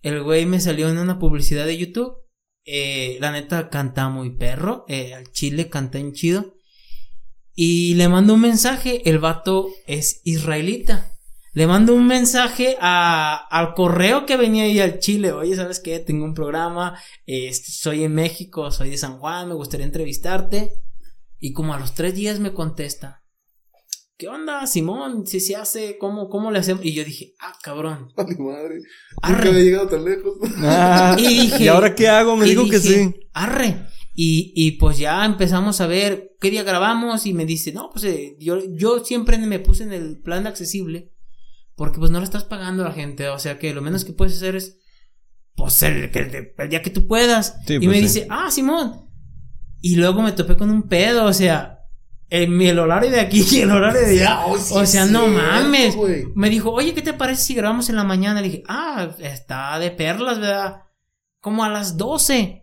El güey me salió en una publicidad de YouTube. Eh, la neta canta muy perro. eh, al chile canta en chido. Y le mando un mensaje. El vato es israelita. Le mando un mensaje a, al correo que venía ahí al Chile. Oye, ¿sabes qué? Tengo un programa. eh, soy en México, soy de San Juan. Me gustaría entrevistarte. Y como a los tres días me contesta. ¿Qué onda, Simón? Si se hace, ¿cómo, cómo le hacemos? Y yo dije, ah, cabrón. Ay, madre. Arre. Nunca había llegado tan lejos. Y dije- ¿Y ahora qué hago? Me Y dijo que dije, sí. Arre. Y, y pues ya empezamos a ver qué día grabamos y me dice, no, pues eh, yo, yo siempre me puse en el plan accesible porque pues no le estás pagando a la gente, o sea que lo menos que puedes hacer es, pues el, que- el día que tú puedas. Sí, y pues, me sí. dice, ah, Simón. Y luego me topé con un pedo, o sea, en el horario de aquí y el horario de allá. Sí o sea, no mames. Me dijo, oye, ¿qué te parece si grabamos en la mañana? Le dije, ah, está de perlas, ¿verdad? Como a las 12.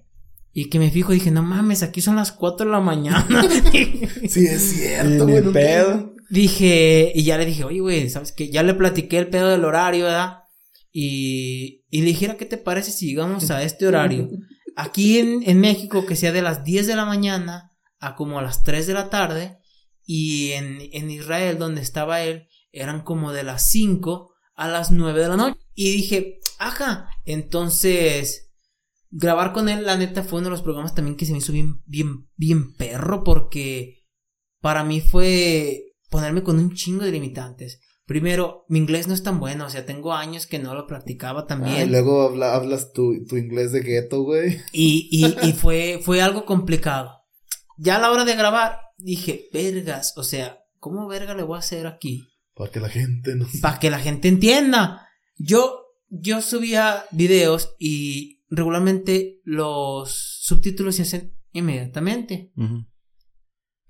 Y que me fijo, dije, no mames, aquí son las 4 de la mañana. Sí, es cierto, Y güey. pedo. dije, y ya le dije, oye, güey, ¿sabes qué? Ya le platiqué el pedo del horario, ¿verdad? Y, y le dijera, ¿qué te parece si llegamos a este horario? Aquí en, en México, que sea de las 10 de la mañana a como a las 3 de la tarde. Y en, en Israel, donde estaba él, eran como de las 5 a las 9 de la noche. Y dije, ajá, entonces grabar con él, la neta, fue uno de los programas también que se me hizo bien, bien, bien perro, porque para mí fue ponerme con un chingo de limitantes. Primero, mi inglés no es tan bueno, o sea, tengo años que no lo practicaba Ah, y también. luego habla- hablas tu, tu inglés de gueto, güey. Y, y, y fue, fue algo complicado. Ya a la hora de grabar, dije, vergas, o sea, ¿cómo verga le voy a hacer aquí? Para que la gente no Para que la gente entienda. Yo, yo subía videos y regularmente los subtítulos se hacen inmediatamente. Ujú.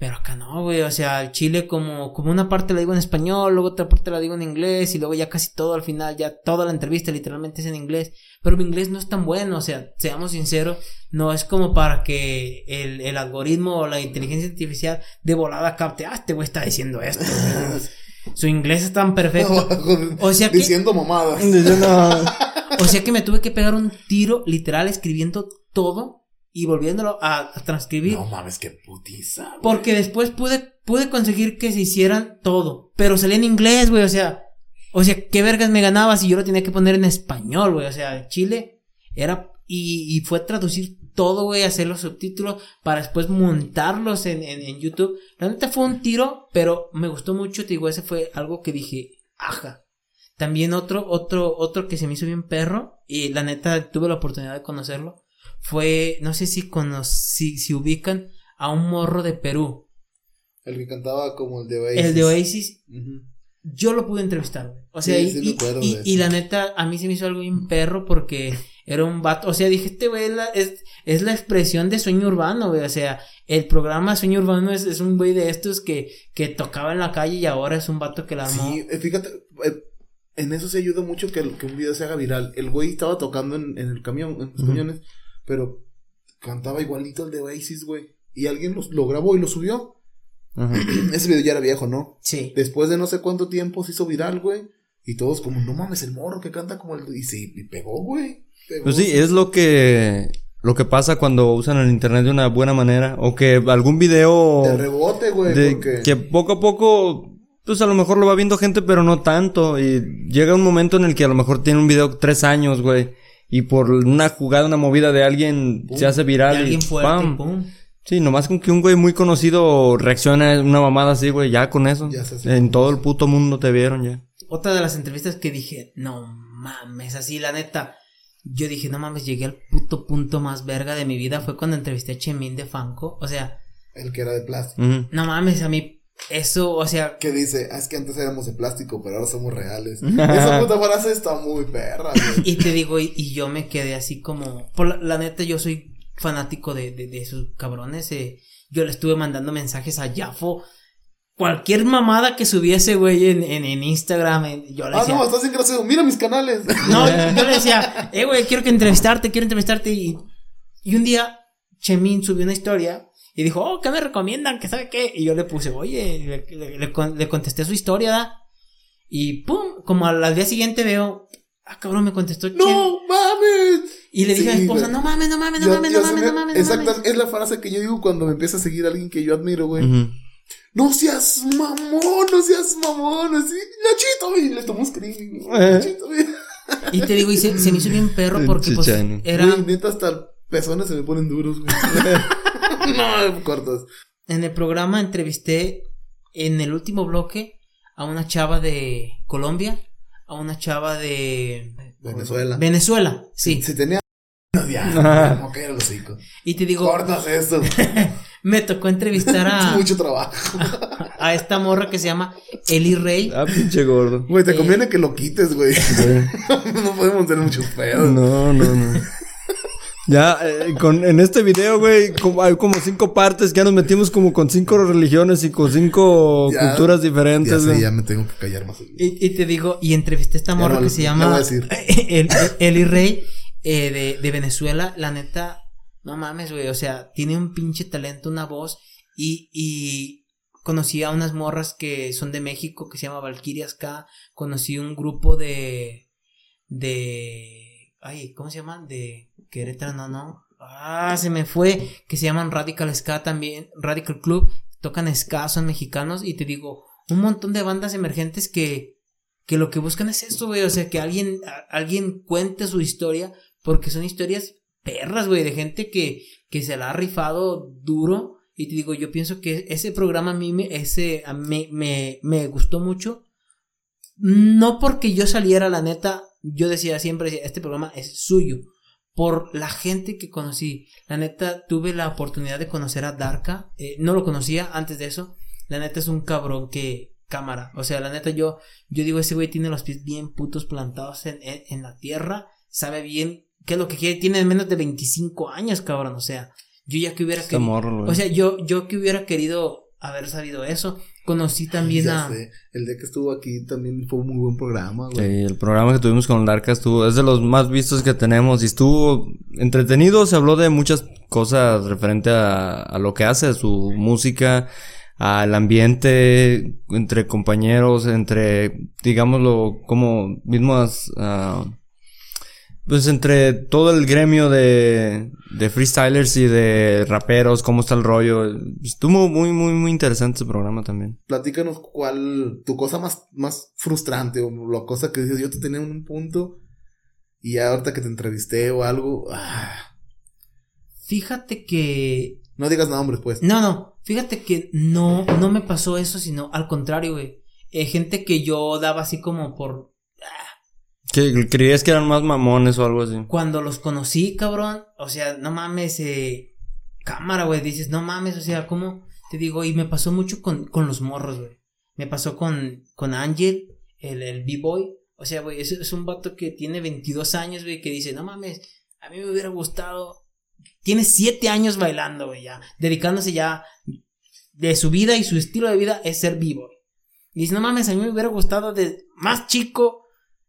Pero acá no, güey. O sea, el chile como, como una parte la digo en español, luego otra parte la digo en inglés y luego ya casi todo al final, ya toda la entrevista literalmente es en inglés. Pero mi inglés no es tan bueno, o sea, seamos sinceros, no es como para que el, el algoritmo o la inteligencia artificial de volada capte, ah, este güey está diciendo esto. güey". Su inglés es tan perfecto. O sea que- Diciendo mamadas. O sea que me tuve que pegar un tiro literal escribiendo todo y volviéndolo a, a transcribir. No mames, qué putiza. güey. Porque después pude, pude conseguir que se hicieran todo. Pero salía en inglés, güey. O sea, o sea, ¿qué vergas me ganaba si yo lo tenía que poner en español, güey? O sea, Chile era. Y, y fue traducir todo, güey, hacer los subtítulos para después montarlos en, en, en YouTube. La neta fue un tiro, pero me gustó mucho. Te digo, ese fue algo que dije, aja. También otro, otro, otro que se me hizo bien perro. Y la neta tuve la oportunidad de conocerlo. Fue, no sé si, cono- si, si ubican a un morro de Perú. El que cantaba como el de Oasis. El de Oasis, yo lo pude entrevistar, güey. O sea, Sí, y, sí y- la neta, a mí se me hizo algo bien perro porque Era un vato, o sea, dije, este güey es la, es, es la expresión de sueño urbano, güey. O sea, el programa Sueño Urbano es, es un güey de estos que, que tocaba en la calle y ahora es un vato que la armó. Sí, eh, fíjate, eh, en eso se ayuda mucho que, que un video se haga viral. El güey estaba tocando en, en el camión, en los Ujú. camiones, pero cantaba igualito el de Oasis, güey. Y alguien los- lo grabó y lo subió. Ajá. Ese video ya era viejo, ¿no? Sí. Después de no sé cuánto tiempo se hizo viral, güey. Y todos como, no mames, el morro que canta como el... Y sí, y pegó, güey. Pegó. Pues sí, es lo que lo que pasa cuando usan el internet de una buena manera o que algún video De rebote, güey, de porque... que poco a poco pues a lo mejor lo va viendo gente pero no tanto y llega un momento en el que a lo mejor tiene un video tres años, güey, y por una jugada, una movida de alguien se hace De viral y alguien fuerte, ¡pam! pum. Sí, nomás con que un güey muy conocido reacciona a una mamada así, güey, ya con eso. Ya se en todo el puto mundo te vieron ya. Otra de las entrevistas que dije, no mames, así la neta. Yo dije, no mames, llegué al puto punto más verga de mi vida. Fue cuando entrevisté a Chemin de Fanco. O sea, El que era de plástico. No mames, a mí, eso, o sea, Que dice, ah, es que antes éramos de plástico, pero ahora somos reales. Esa puta frase está muy perra, güey. y te digo, y, y yo me quedé así como, por la, la neta, yo soy fanático de, de, de esos cabrones. eh, yo le estuve mandando mensajes a Jafo. Cualquier mamada que subiese, güey, en, en, en Instagram, en- yo le Ah, decía, no, estás bien gracioso. Mira mis canales. No, yo le decía, eh, güey, quiero que entrevistarte, quiero entrevistarte. Y, y un día, Chemin subió una historia y dijo, oh, ¿qué me recomiendan? ¿Qué sabe qué? Y yo le puse, oye, le, le- le con- le contesté su historia, ¿da? Y pum, como al, al día siguiente veo, ah, cabrón, me contestó. ¡No mames! Y le dije a mi esposa, güey. no mames, no mames, no Yo- mames, yo no mames, me- no mames, Exacto, es la frase que yo digo cuando me empieza a seguir alguien que yo admiro, güey. No seas mamón, no seas mamón, así. Nachito, güey, le tomó un screen. Eh. Nachito, güey. Y te digo, y se, se me hizo bien perro porque pues Chichano. era Güey, neta, hasta pezones se me ponen duros, güey. no, cortos. en el programa entrevisté en el último bloque a una chava de Colombia, a una chava de Venezuela. Venezuela, sí. Si tenía. No, ya, como que era el hocico. Y te digo, Cortas esto. me tocó entrevistar Es a, mucho trabajo. a esta morra que se llama Eli Rey. Ah, pinche gordo. Güey, te Eh. conviene que lo quites, güey. no podemos tener muchos pedos. No, no, no. Ya, eh, con, en este video, güey, como, hay como cinco partes, ya nos metimos como con cinco religiones y con cinco Ya- culturas Ya diferentes, sé, güey. ya me tengo que callar más. Y, y te digo, y entrevisté a esta Ya morra no que lo- se ya llama. El- Eli Rey eh, de, de Venezuela. La neta, no mames, güey. O sea, tiene un pinche talento, una voz. Y, y conocí a unas morras que son de México, que se llama Valkyrias K. Conocí un grupo de. de. Ay, ¿cómo se llaman? De Querétaro, no, no. Ah, se me fue. Que se llaman Radical Ska también. Radical Club. Tocan ska, son mexicanos. Y te digo, un montón de bandas emergentes que. Que lo que buscan es esto, güey. O sea, que alguien, alguien cuente su historia. Porque son historias perras, güey. De gente que, que se la ha rifado duro. Y te digo, yo pienso que ese programa a mí me, ese, a mí me, me gustó mucho. No porque yo saliera, la neta, yo decía siempre, este programa es suyo. Por la gente que conocí. La neta, tuve la oportunidad de conocer a Darka. eh, no lo conocía antes de eso. La neta es un cabrón que cámara. O sea, la neta yo, yo digo, ese güey tiene los pies bien putos plantados en, en, en la tierra. Sabe bien qué es lo que quiere. Tiene menos de 25 años, cabrón. O sea, yo ya que hubiera Este querido. O sea, yo, yo que hubiera querido haber sabido eso. Conocí también Ya a. sé. El día que estuvo aquí también fue un muy buen programa, Sí, el programa que tuvimos con Darka estuvo, es de los más vistos que tenemos y estuvo entretenido, se habló de muchas cosas referente a, a lo que hace, a su música, al ambiente, entre compañeros, entre, digámoslo, como mismas, ah, pues entre todo el gremio de, de freestylers y de raperos, cómo está el rollo. Estuvo muy, muy, muy interesante ese programa también. Platícanos cuál, tu cosa más, más frustrante o la cosa que dices, yo te tenía en un punto y ya ahorita que te entrevisté o algo, ah, Fíjate que. no digas nombres, pues. No, no. Fíjate que no, no me pasó eso, sino al contrario, güey. Eh, gente que yo daba así como por. Creías que eran más mamones o algo así. Cuando los conocí, cabrón. O sea, no mames, eh. Cámara, güey. Dices, no mames, o sea, ¿cómo? Te digo, y me pasó mucho con, con los morros, güey. Me pasó con, con Ángel, el, el B-Boy. O sea, güey, es, un vato que tiene 22 años, güey, que dice, no mames, A mí me hubiera gustado. Tiene siete años bailando, güey, ya. Dedicándose ya de su vida y su estilo de vida es ser vivo. Y dice, no mames, a mí me hubiera gustado de más chico.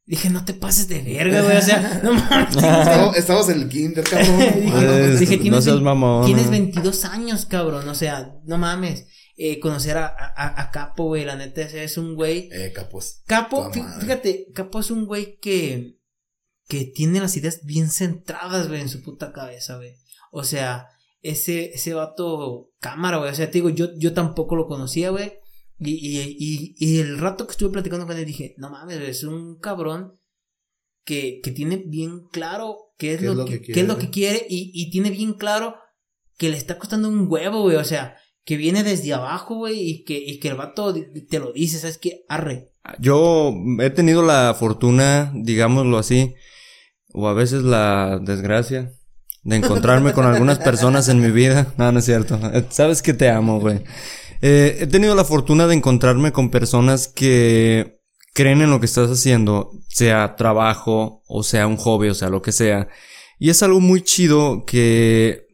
Dije, no te pases de verga, güey. O sea, no mames. Estamos, estamos en el kinder, cabrón. Dije, Es- dije, no tienes, seas mamón, tienes eh. 22 años, cabrón. O sea, no mames. Eh, conocer a, a, a Capo, güey, la neta, ese es un güey. Eh, capos. Capo, madre. fíjate, Capo es un güey que, que tiene las ideas bien centradas, güey, en su puta cabeza, güey. O sea, ese, ese vato cámara, güey. O sea, te digo, yo, yo tampoco lo conocía, güey. Y, y, y, y el rato que estuve platicando con él dije, no mames, es un cabrón que, que tiene bien claro qué es, lo, que, qué es lo que quiere y, y tiene bien claro que le está costando un huevo, güey. O sea, que viene desde abajo, güey, y que, y que el vato te lo dice, ¿sabes qué? Arre. Yo he tenido la fortuna, digámoslo así, o a veces la desgracia, de encontrarme con algunas personas en mi vida. No, no es cierto. Sabes que te amo, güey. Eh, he tenido la fortuna de encontrarme con personas que creen en lo que estás haciendo, sea trabajo, o sea un hobby, o sea lo que sea. Y es algo muy chido que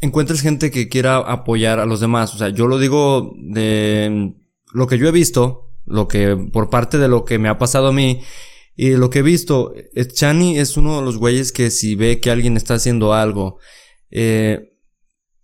encuentres gente que quiera apoyar a los demás. O sea, yo lo digo de lo que yo he visto, lo que por parte de lo que me ha pasado a mí y lo que he visto, eh, Chani es uno de los güeyes que si ve que alguien está haciendo algo eh,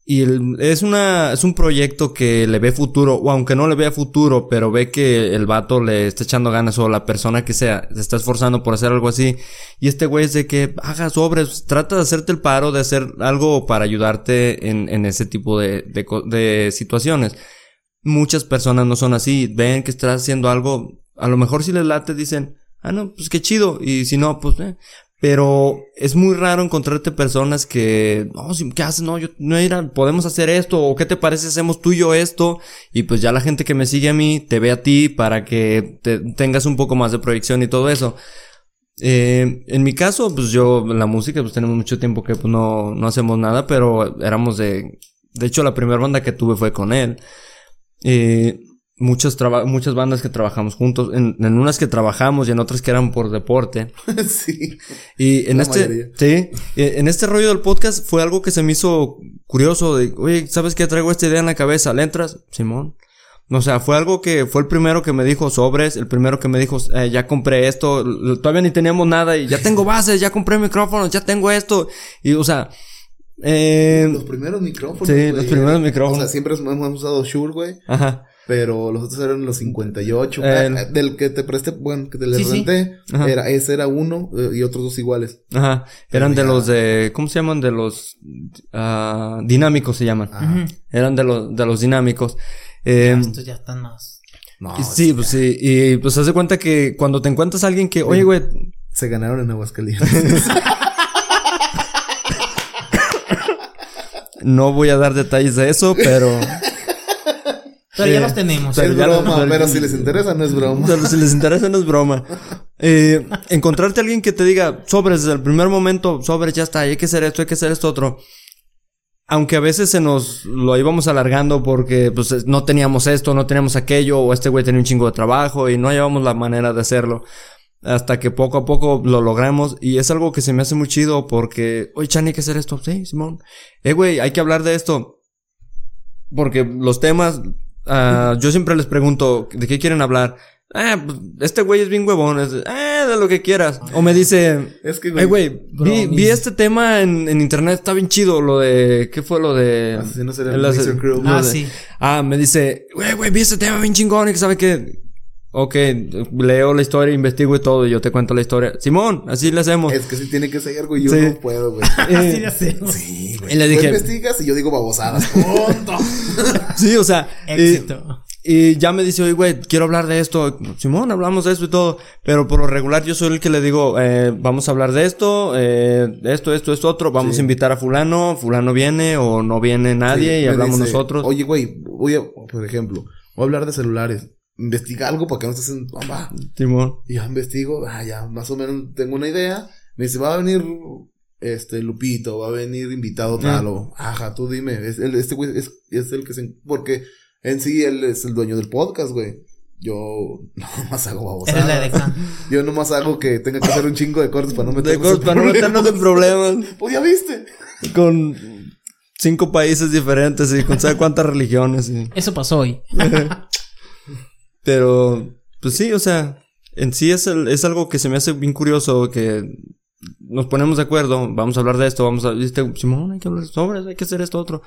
y el- es una es un proyecto que le ve futuro o aunque no le vea futuro, pero ve que el vato le está echando ganas o la persona que sea se está esforzando por hacer algo así y este güey es de que haga sobres, trata de hacerte el paro de hacer algo para ayudarte en, en ese tipo de, de situaciones muchas personas no son así, ven que estás haciendo algo, a lo mejor si les late dicen, ah no, pues qué chido, y si no, pues eh. Pero es muy raro encontrarte personas que, no, si- ¿qué haces? No, yo, no, mira, podemos hacer esto, o qué te parece hacemos tú y yo esto, y pues ya la gente que me sigue a mí te ve a ti para que te, tengas un poco más de proyección y todo eso. Eh, en mi caso, pues yo, la música, pues tenemos mucho tiempo que pues no, no hacemos nada, pero éramos de, de hecho la primera banda que tuve fue con él. Eh, muchas, muchas bandas que trabajamos juntos, en, en unas que trabajamos y en otras que eran por deporte. sí. Y en La este, mayoría. sí, eh, en este rollo del podcast fue algo que se me hizo curioso de, oye, ¿sabes qué? Traigo esta idea en la cabeza, ¿le entras? Simón. O sea, fue algo que fue el primero que me dijo sobres, el primero que me dijo, eh, ya compré esto, todavía ni teníamos nada y ya tengo bases, ya compré micrófonos, ya tengo esto. Y, o sea, eh, Los primeros micrófonos. Sí, los primeros micrófonos. O sea, siempre hemos usado Shure, güey. ajá, Pero los otros eran los 58. El- Ah, del que te presté, bueno, que te le Sí, renté. Era, ese era uno eh, y otros dos iguales. ajá, eran de ya. los de, ¿cómo se llaman? De los, ah, dinámicos se llaman. Ajá. Eran de los, de los dinámicos. Eh, Estos ya están más. No, sí, pues sí. Y pues haz de cuenta que cuando te encuentras a alguien que, oye, güey, Se ganaron en Aguascalientes. no voy a dar detalles de eso, pero. Pero Sí. ya los tenemos. Pero es ya broma, pero- pero si les interesa, no es broma. pero si les interesa, no es broma. Eh, encontrarte a alguien que te diga, sobres, desde el primer momento, sobres, ya está, hay que hacer esto, hay que hacer esto otro. Aunque a veces se nos lo íbamos alargando porque pues no teníamos esto, no teníamos aquello, o este güey tenía un chingo de trabajo y no llevamos la manera de hacerlo. Hasta que poco a poco lo logramos y es algo que se me hace muy chido porque, oye, Chan, hay que hacer esto. Sí, Simón. Eh, güey, hay que hablar de esto. Porque los temas, ah, yo siempre les pregunto, ¿de qué quieren hablar? Ah, pues, este güey es bien huevón, es, eh, de lo que quieras. O me dice, Es que, Ay, güey, vi, vi este tema en, en internet, está bien chido, lo de, ¿qué fue lo de? Asesinos en el el Mixer Crew. Ah, de- sí. Ah, me dice, güey, güey, vi este tema bien chingón y que sabe que, ok, leo la historia, investigo y todo y yo te cuento la historia. Simón, así le hacemos. Es que sí tiene que ser, güey. Yo Sí. no puedo, güey. Así Eh, le hacemos. Sí, güey. Y le Tú dije- investigas y yo digo babosadas. Punto. sí, o sea, y- Éxito. Y ya me dice, oye, güey, quiero hablar de esto. Simón, hablamos de esto y todo. Pero por lo regular yo soy el que le digo, eh, vamos a hablar de esto, eh, esto, esto, esto, otro. Vamos Sí. a invitar a fulano, fulano viene o no viene nadie Sí, y hablamos dice, nosotros. Oye, güey, voy a, por ejemplo, voy a hablar de celulares. Investiga algo para que no estés en bomba. Simón. Y ya investigo, ah, ya más o menos tengo una idea. Me dice, va a venir este Lupito, va a venir invitado tal o, ajá, tú dime, es, el- este güey es, es el que se, porque en sí él es el dueño del podcast, güey. yo nomás hago Eres la babosada. decana. Yo nomás hago que tenga que hacer un chingo de cortes para no meternos De cortes para no meternos en problemas. Pues ya viste. Con cinco países diferentes y con sabe cuántas religiones. y- Eso pasó hoy. Pero, pues sí, o sea, en sí es, el- es algo que se me hace bien curioso que nos ponemos de acuerdo, vamos a hablar de esto, vamos a, ¿viste? Simón, hay que hablar sobre, hay que hacer esto otro.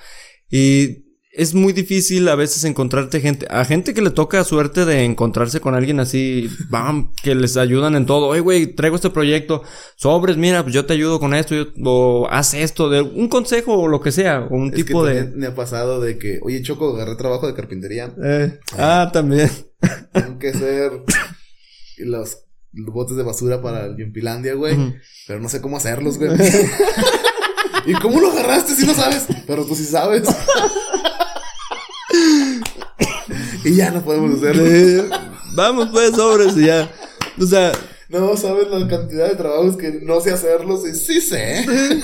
Y es muy difícil a veces encontrarte gente, a gente que le toca suerte de encontrarse con alguien así, bam, que les ayudan en todo. Oye, güey, traigo este proyecto, sobres, mira, pues yo te ayudo con esto, yo- o haz esto, de un consejo o lo que sea, o un Es que tipo de... me ha pasado de que, oye, Choco, agarré trabajo de carpintería. Eh, ah, también. Tengo que hacer los, botes de basura para el Yumpilandia, güey. Pero no sé cómo hacerlos, güey. ¿Y cómo lo agarraste si no sabes? Pero tú sí sabes. y ya no podemos hacerlo. Eh, vamos pues, sobres y ya. O sea, No sabes la cantidad de trabajos que no sé hacerlos y sí sé.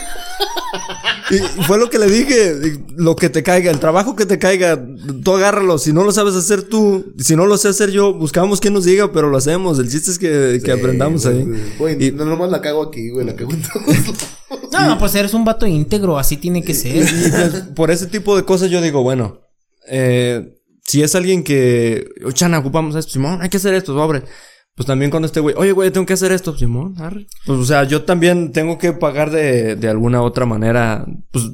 y fue lo que le dije, lo que te caiga, el trabajo que te caiga, tú agárralo, si no lo sabes hacer tú, si no lo sé hacer yo, buscamos quien nos diga, pero lo hacemos, el chiste es que, que Sí, aprendamos güey, ahí. Güey, Y- no nomás la cago aquí, güey, la cago en todos. No, no, pues eres un vato íntegro, así tiene que ser. Y pues, por ese tipo de cosas yo digo, bueno, eh, si es alguien que, "Oh, Chana, ocupamos esto, Simón, hay que hacer esto, sobre. Pues también cuando este güey, oye, güey, tengo que hacer esto, Simón, arre. Pues, o sea, yo también tengo que pagar de, de alguna otra manera, pues,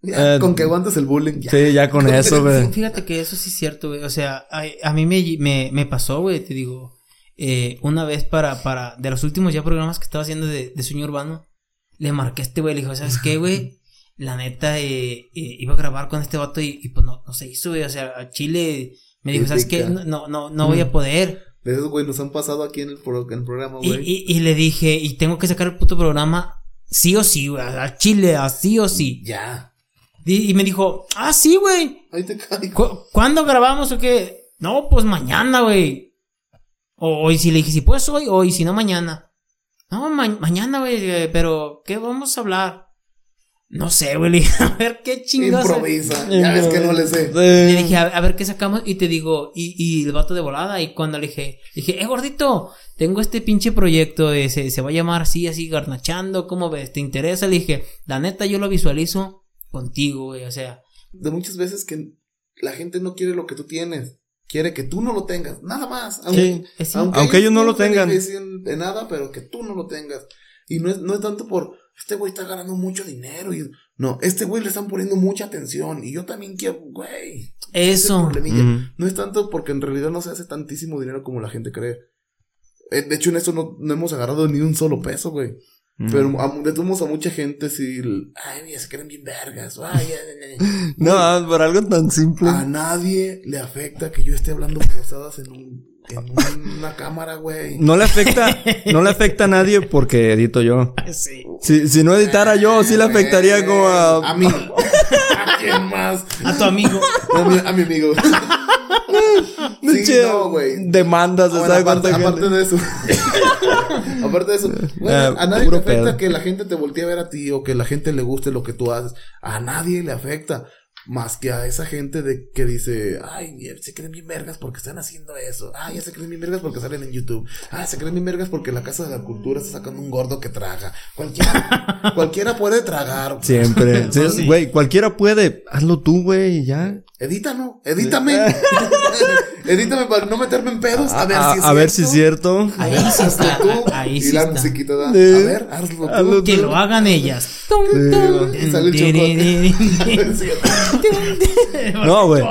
Ya, Eh, con que aguantes el bullying. ya. sí, ya con eso, güey. Fíjate que eso sí es cierto, güey. O sea, a, a mí me, me, me pasó, güey, te digo. eh, una vez para, para, de los últimos ya programas que estaba haciendo de, de sueño urbano, le marqué a este güey, le dijo, ¿sabes qué, güey? La neta, eh, eh, iba a grabar con este vato y, y pues no, no se hizo, güey. O sea, a Chile me dijo, ¿sabes qué? No, no, no voy a poder. De esos, güey, nos han pasado aquí en el, pro- en el programa, güey. y, y le dije, y tengo que sacar el puto programa sí o sí, güey. A Chile, así o sí. Ya. Y, y me dijo, ah, sí, güey. Ahí te caigo. ¿Cu- ¿Cuándo grabamos o qué? No, pues mañana, güey. O, y si le dije, si puedes hoy, o y si no, mañana. No, ma- mañana, güey, eh, pero ¿qué vamos a hablar? No sé, güey, le dije, a ver qué chingados. Improvisa. Ya ves que no le sé. Le dije, a, ver qué sacamos, y te digo, y, y el vato de volada, y cuando le dije, le dije, eh, gordito, tengo este pinche proyecto, eh, se, se va a llamar así, así, garnachando, ¿cómo ves? ¿Te interesa? Le dije, la neta, yo lo visualizo contigo, güey, o sea, De muchas veces que la gente no quiere lo que tú tienes. Quiere que tú no lo tengas. Nada más. Es sí. Aunque ellos no lo tengan. De nada, pero que tú no lo tengas. Y no es, no es tanto por, este güey está ganando mucho dinero. Y, no, este güey le están poniendo mucha atención. Y yo también quiero, güey. Ese es el Eso. problemilla. Ujú. No es tanto porque en realidad no se hace tantísimo dinero como la gente cree. Eh, De hecho, en eso no, no hemos agarrado ni un solo peso, güey. Pero a, de todos a mucha gente sí. Ay, mira, se creen bien vergas. Ay, ay, ay, ay". No, por algo tan simple. A nadie le afecta que yo esté hablando babosadas en, un, en una cámara, güey. No le afecta, no le afecta a nadie porque edito yo. Sí. Si, si no editara yo, sí le afectaría como a... A mí. ¿A quién más? A tu amigo. A mi, a mi amigo. sí, Che, no, güey. Demandas, Bueno, ¿sabes aparte, de eso. aparte de eso. Ah, a nadie le afecta pedo. que la gente te voltee a ver a ti o que la gente le guste lo que tú haces. A nadie le afecta. Más que a esa gente de que dice, ay, se creen bien vergas porque están haciendo eso. Ay, ya se creen bien vergas porque salen en YouTube. Ay, se creen bien vergas porque la Casa de la Cultura está sacando un gordo que traga. Cualquiera, cualquiera puede tragar. Siempre. Sí. Güey, cualquiera puede. Hazlo tú, güey, y ya. Edítalo, edítame. edítame para no meterme en pedos. A ver a, si es a ver si es cierto. Ahí sí está. Tú, Ahí y sí la está. musiquita da. A ver, hazlo tú. Hazlo Que lo hagan ellas. Y sale el. No, güey.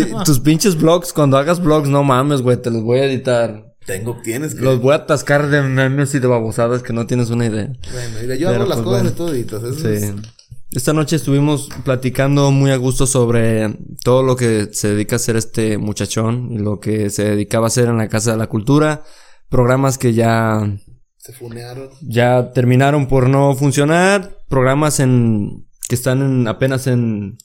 Y. Tus pinches vlogs, cuando hagas vlogs, no mames, güey, te los voy a editar. Tengo, tienes que. Los voy a atascar de memes y de babosadas que no tienes una idea. Bueno, mira, yo Pero, hago las pues, cosas bueno. de toditas. Eso Sí. es- Esta noche estuvimos platicando muy a gusto sobre todo lo que se dedica a hacer este muchachón y lo que se dedicaba a hacer en la Casa de la Cultura. Programas que ya, Se funearon. ya terminaron por no funcionar. Programas en, que están en- apenas en,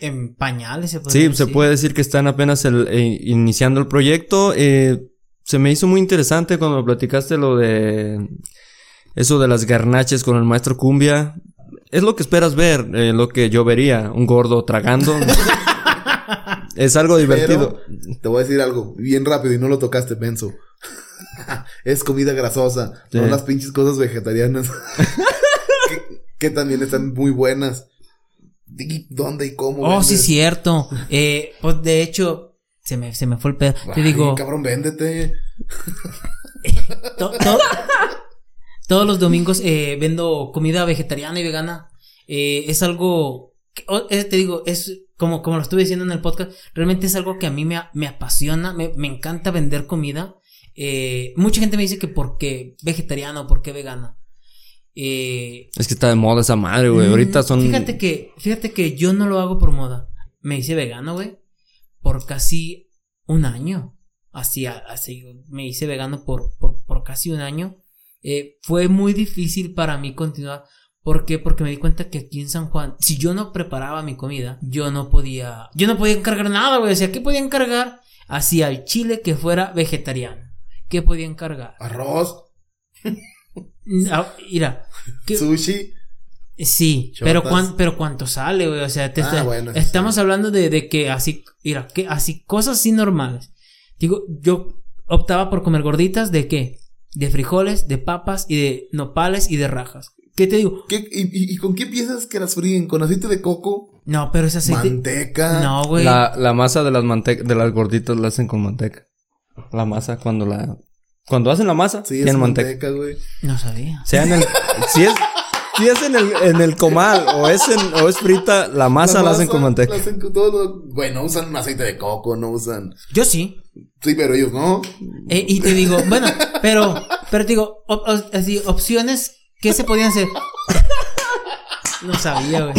En pañales se puede Sí, decir. se puede decir que están apenas el- eh, iniciando el proyecto. Eh, se me hizo muy interesante cuando platicaste lo de eso de las garnaches con el maestro Cumbia. Es lo que esperas ver, eh, lo que yo vería, un gordo tragando. Es algo divertido. Pero te voy a decir algo bien rápido y no lo tocaste, Benzo. es comida grasosa, Sí. no las pinches cosas vegetarianas. que, que también están muy buenas. ¿Y ¿Dónde y cómo? Oh, sí, cierto. Eh, pues de hecho, se me, se me fue el pedo. Te digo, cabrón, véndete. to- to- todos los domingos eh, vendo comida vegetariana y vegana. Eh, es algo, que- te digo, es como, como lo estuve diciendo en el podcast, realmente es algo que a mí me, me apasiona, me, me encanta vender comida. Eh, mucha gente me dice que por qué vegetariano, por qué vegana. Es que está de moda esa madre, güey. Ahorita son. Fíjate que, fíjate que yo no lo hago por moda. Me hice vegano, güey. Por casi un año. Así, así, me hice vegano por, por, por casi un año. Eh, fue muy difícil para mí continuar. ¿Por qué? Porque me di cuenta que aquí en San Juan, si yo no preparaba mi comida, yo no podía, yo no podía encargar nada, güey. O sea, ¿qué podía encargar? Hacia el chile que fuera vegetariano. ¿Qué podía encargar? Arroz, Ah, mira, ¿qué- sushi. Sí, Chotas. pero, pero cuánto sale, güey. O sea, te- Ah, te- bueno, estamos hablando de, de que así, mira, que así, cosas así normales. Digo, yo optaba por comer gorditas de qué? De frijoles, de papas y de nopales y de rajas. ¿Qué te digo? ¿Qué- y, con qué piensas que las fríen? ¿Con aceite de coco? No, pero ese aceite. ¿Manteca? No, güey. La, la masa de las mante de las gorditas la hacen con manteca. La masa cuando la cuando hacen la masa Sí, es tienen manteca, manteca. güey. No sabía. Sea en el si es si es en el en el comal o es en, o es frita, la masa la, hacen con manteca. hacen con todo Bueno, usan aceite de coco, no usan... Yo sí. Sí, pero ellos no. Eh, y te digo, bueno, pero, pero te digo, op- op- así, opciones que se podían hacer. No sabía, güey.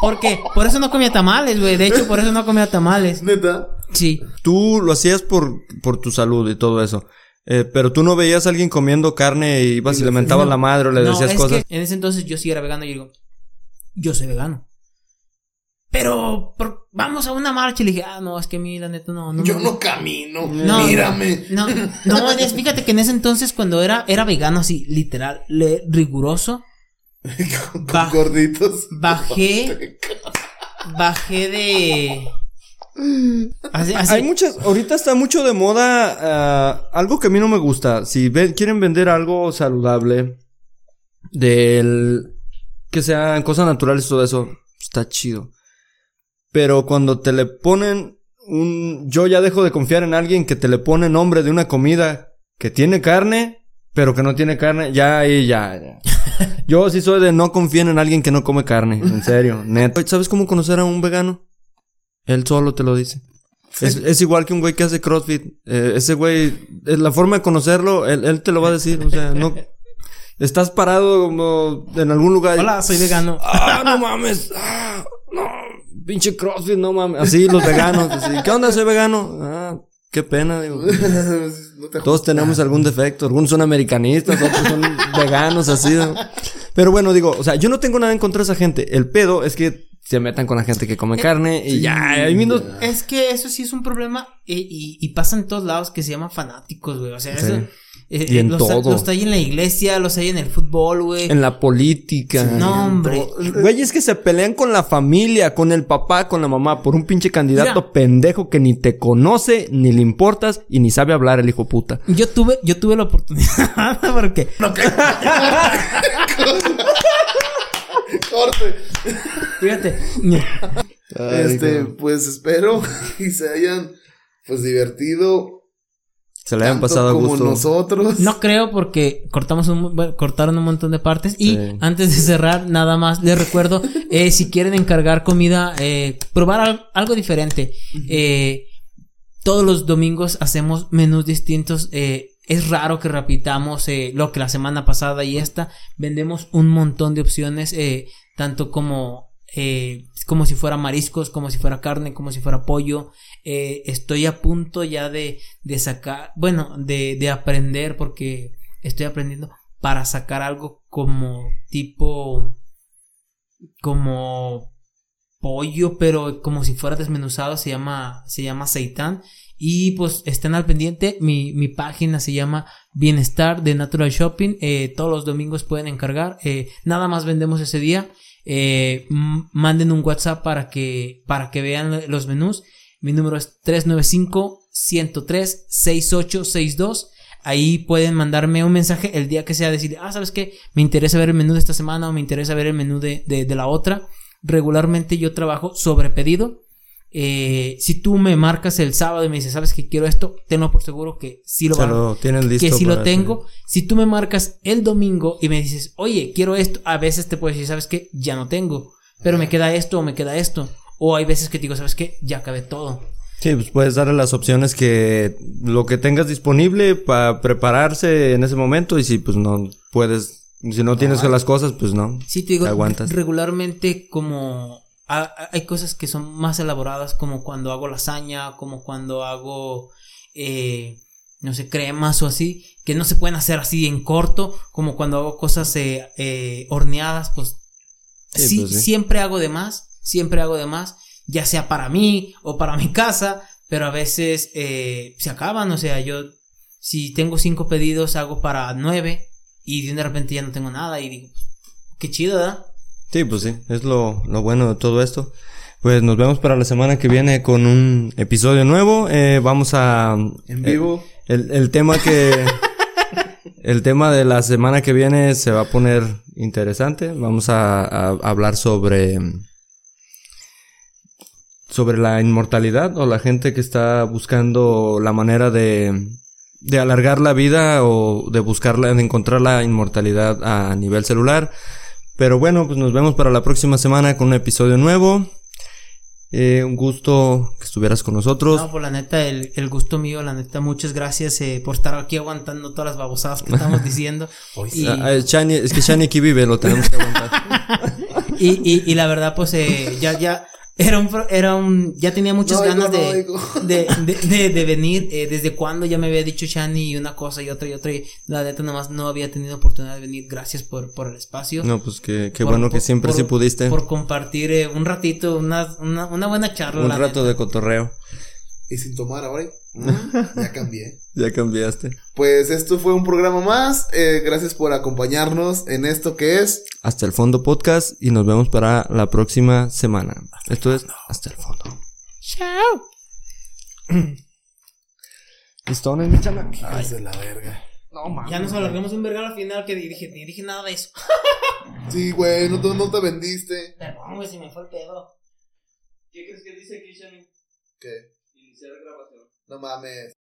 ¿Por qué? Por eso no comía tamales, güey. De hecho, por eso no comía tamales. Neta. Sí. Tú lo hacías por por tu salud y todo eso. Eh, pero tú no veías a alguien comiendo carne y ibas y le mentabas No, la madre o le no, decías es cosas. que en ese entonces yo sí era vegano y digo, yo soy vegano. Pero por- vamos a una marcha y le dije, ah, no, es que a mí la neta no. no Yo no camino. No, Mírame. No, no, es- fíjate que en ese entonces cuando era, era vegano así, literal, le- riguroso, con, Ba- con gorditos. bajé, bajé de... Así, así- Hay muchas, ahorita está mucho de moda ah, algo que a mí no me gusta. Si quieren vender algo saludable, del que sean cosas naturales, todo eso, está chido. Pero cuando te le ponen un, yo ya dejo de confiar en alguien que te le pone nombre de una comida que tiene carne, pero que no tiene carne, ya ahí ya, ya. Yo sí soy de no confiar en alguien que no come carne, en serio, neto. ¿Sabes cómo conocer a un vegano? Él solo te lo dice. Es, es igual que un güey que hace CrossFit. Eh, ese güey, la forma de conocerlo, él, él te lo va a decir. O sea, no. Estás parado como en algún lugar. y- Hola, soy vegano. ¡Ah, no mames! ¡Ah, no! Pinche CrossFit, no mames. Así los veganos. Así, ¿Qué onda, soy vegano? Ah, qué pena, digo. No te Todos tenemos algún defecto. Algunos son americanistas, otros son veganos, así. ¿no? Pero bueno, digo, o sea, yo no tengo nada en contra de esa gente. El pedo es que se metan con la gente que come carne y ya. Ahí mismo- Es que eso sí es un problema eh, y, y pasa en todos lados que se llaman fanáticos, güey. O sea, Sí. eso... eh, Y en los, todo. los hay en la iglesia, los hay en el fútbol, güey. en la política. No, hombre. Güeyes que se pelean con la familia, con el papá, con la mamá, por un pinche candidato Mira. pendejo que ni te conoce, ni le importas y ni sabe hablar el hijo puta. Yo tuve, yo tuve la oportunidad porque Corte. fíjate, Este, pues espero y se hayan pues divertido. Se le hayan tanto pasado a como gusto. nosotros. no creo porque cortamos un, bueno, cortaron un montón de partes y Sí. antes de cerrar nada más les recuerdo eh, si quieren encargar comida, eh, probar al- algo diferente. Eh, todos los domingos hacemos menús distintos. eh, es raro que repitamos eh, lo que la semana pasada y esta. Vendemos un montón de opciones, eh, tanto como, eh, como si fuera mariscos, como si fuera carne, como si fuera pollo. Eh, estoy a punto ya de, de sacar, bueno, de, de aprender porque estoy aprendiendo para sacar algo como tipo, como pollo, pero como si fuera desmenuzado, se llama, se llama seitán. Y pues estén al pendiente, mi, mi página se llama Bienestar de Natural Shopping. eh, todos los domingos pueden encargar. eh, nada más vendemos ese día. eh, manden un WhatsApp para que, para que vean los menús. Mi número es 395-103-6862. Ahí pueden mandarme un mensaje el día que sea, decir, ah, ¿sabes qué? Me interesa ver el menú de esta semana o me interesa ver el menú de- de la otra. Regularmente yo trabajo sobre pedido. Eh, si tú me marcas el sábado y me dices, ¿sabes que quiero esto? Tenlo por seguro que sí lo van tienen listo. que si lo tengo, si tú me marcas el domingo y me dices, oye, quiero esto, a veces te puedo decir, ¿sabes qué? Ya no tengo, pero me queda esto o me queda esto. O hay veces que te digo, ¿sabes qué? Ya acabé todo. Sí, pues puedes darle las opciones que lo que tengas disponible para prepararse en ese momento y si pues no puedes, si no tienes las cosas, pues no. Sí, te digo, Te aguantas. regularmente como hay cosas que son más elaboradas, como cuando hago lasaña, como cuando hago, eh, no sé, cremas o así, que no se pueden hacer así en corto, como cuando hago cosas eh, eh, horneadas, pues Sí, pues sí. siempre hago de más, siempre hago de más, ya sea para mí o para mi casa, pero a veces eh, se acaban, o sea, yo si tengo cinco pedidos hago para nueve y de repente ya no tengo nada y digo, qué chido, ¿verdad? Sí, pues sí, es lo, lo bueno de todo esto. Pues nos vemos para la semana que viene con un episodio nuevo. Eh, vamos a... En vivo. El, el tema que... el tema de la semana que viene se va a poner interesante. Vamos a, a hablar sobre... Sobre la inmortalidad o la gente que está buscando la manera de... De alargar la vida o de buscarla, de encontrar la inmortalidad a nivel celular. Pero bueno, pues nos vemos para la próxima semana con un episodio nuevo. Eh, un gusto que estuvieras con nosotros. No, por la neta, el, el gusto mío, la neta, muchas gracias eh, por estar aquí aguantando todas las babosadas que estamos diciendo. y, Ah, ah, es que Shani aquí vive, lo tenemos que aguantar. y, y- y la verdad, pues eh, ya, ya, era un, pro- era un, ya tenía muchas No, ganas no, de, de, de, de- de venir. eh, desde cuando ya me había dicho Shani una cosa y otra y otra y la neta nomás no había tenido oportunidad de venir. Gracias por, por el espacio. No, pues que, qué Por- bueno que siempre por- sí pudiste. Por compartir eh, un ratito, una, una, una buena charla. un rato neta. de cotorreo. Y sin tomar ahora. Ya cambié. Ya cambiaste. Pues esto fue un programa más. Eh, gracias por acompañarnos en esto que es. Hasta el fondo podcast y nos vemos para la próxima semana. Esto es Hasta el fondo. Chao. ¿Listones, mi chana? Ay, de la verga. Ya nos alargamos un vergal al final que dije, ni dije nada de eso. Sí, güey, no, te- no te vendiste. Perdón, güey, se me fue el pedo. ¿Qué crees que dice aquí, Shani? ¿Qué? Iniciar grabación. 那么俺们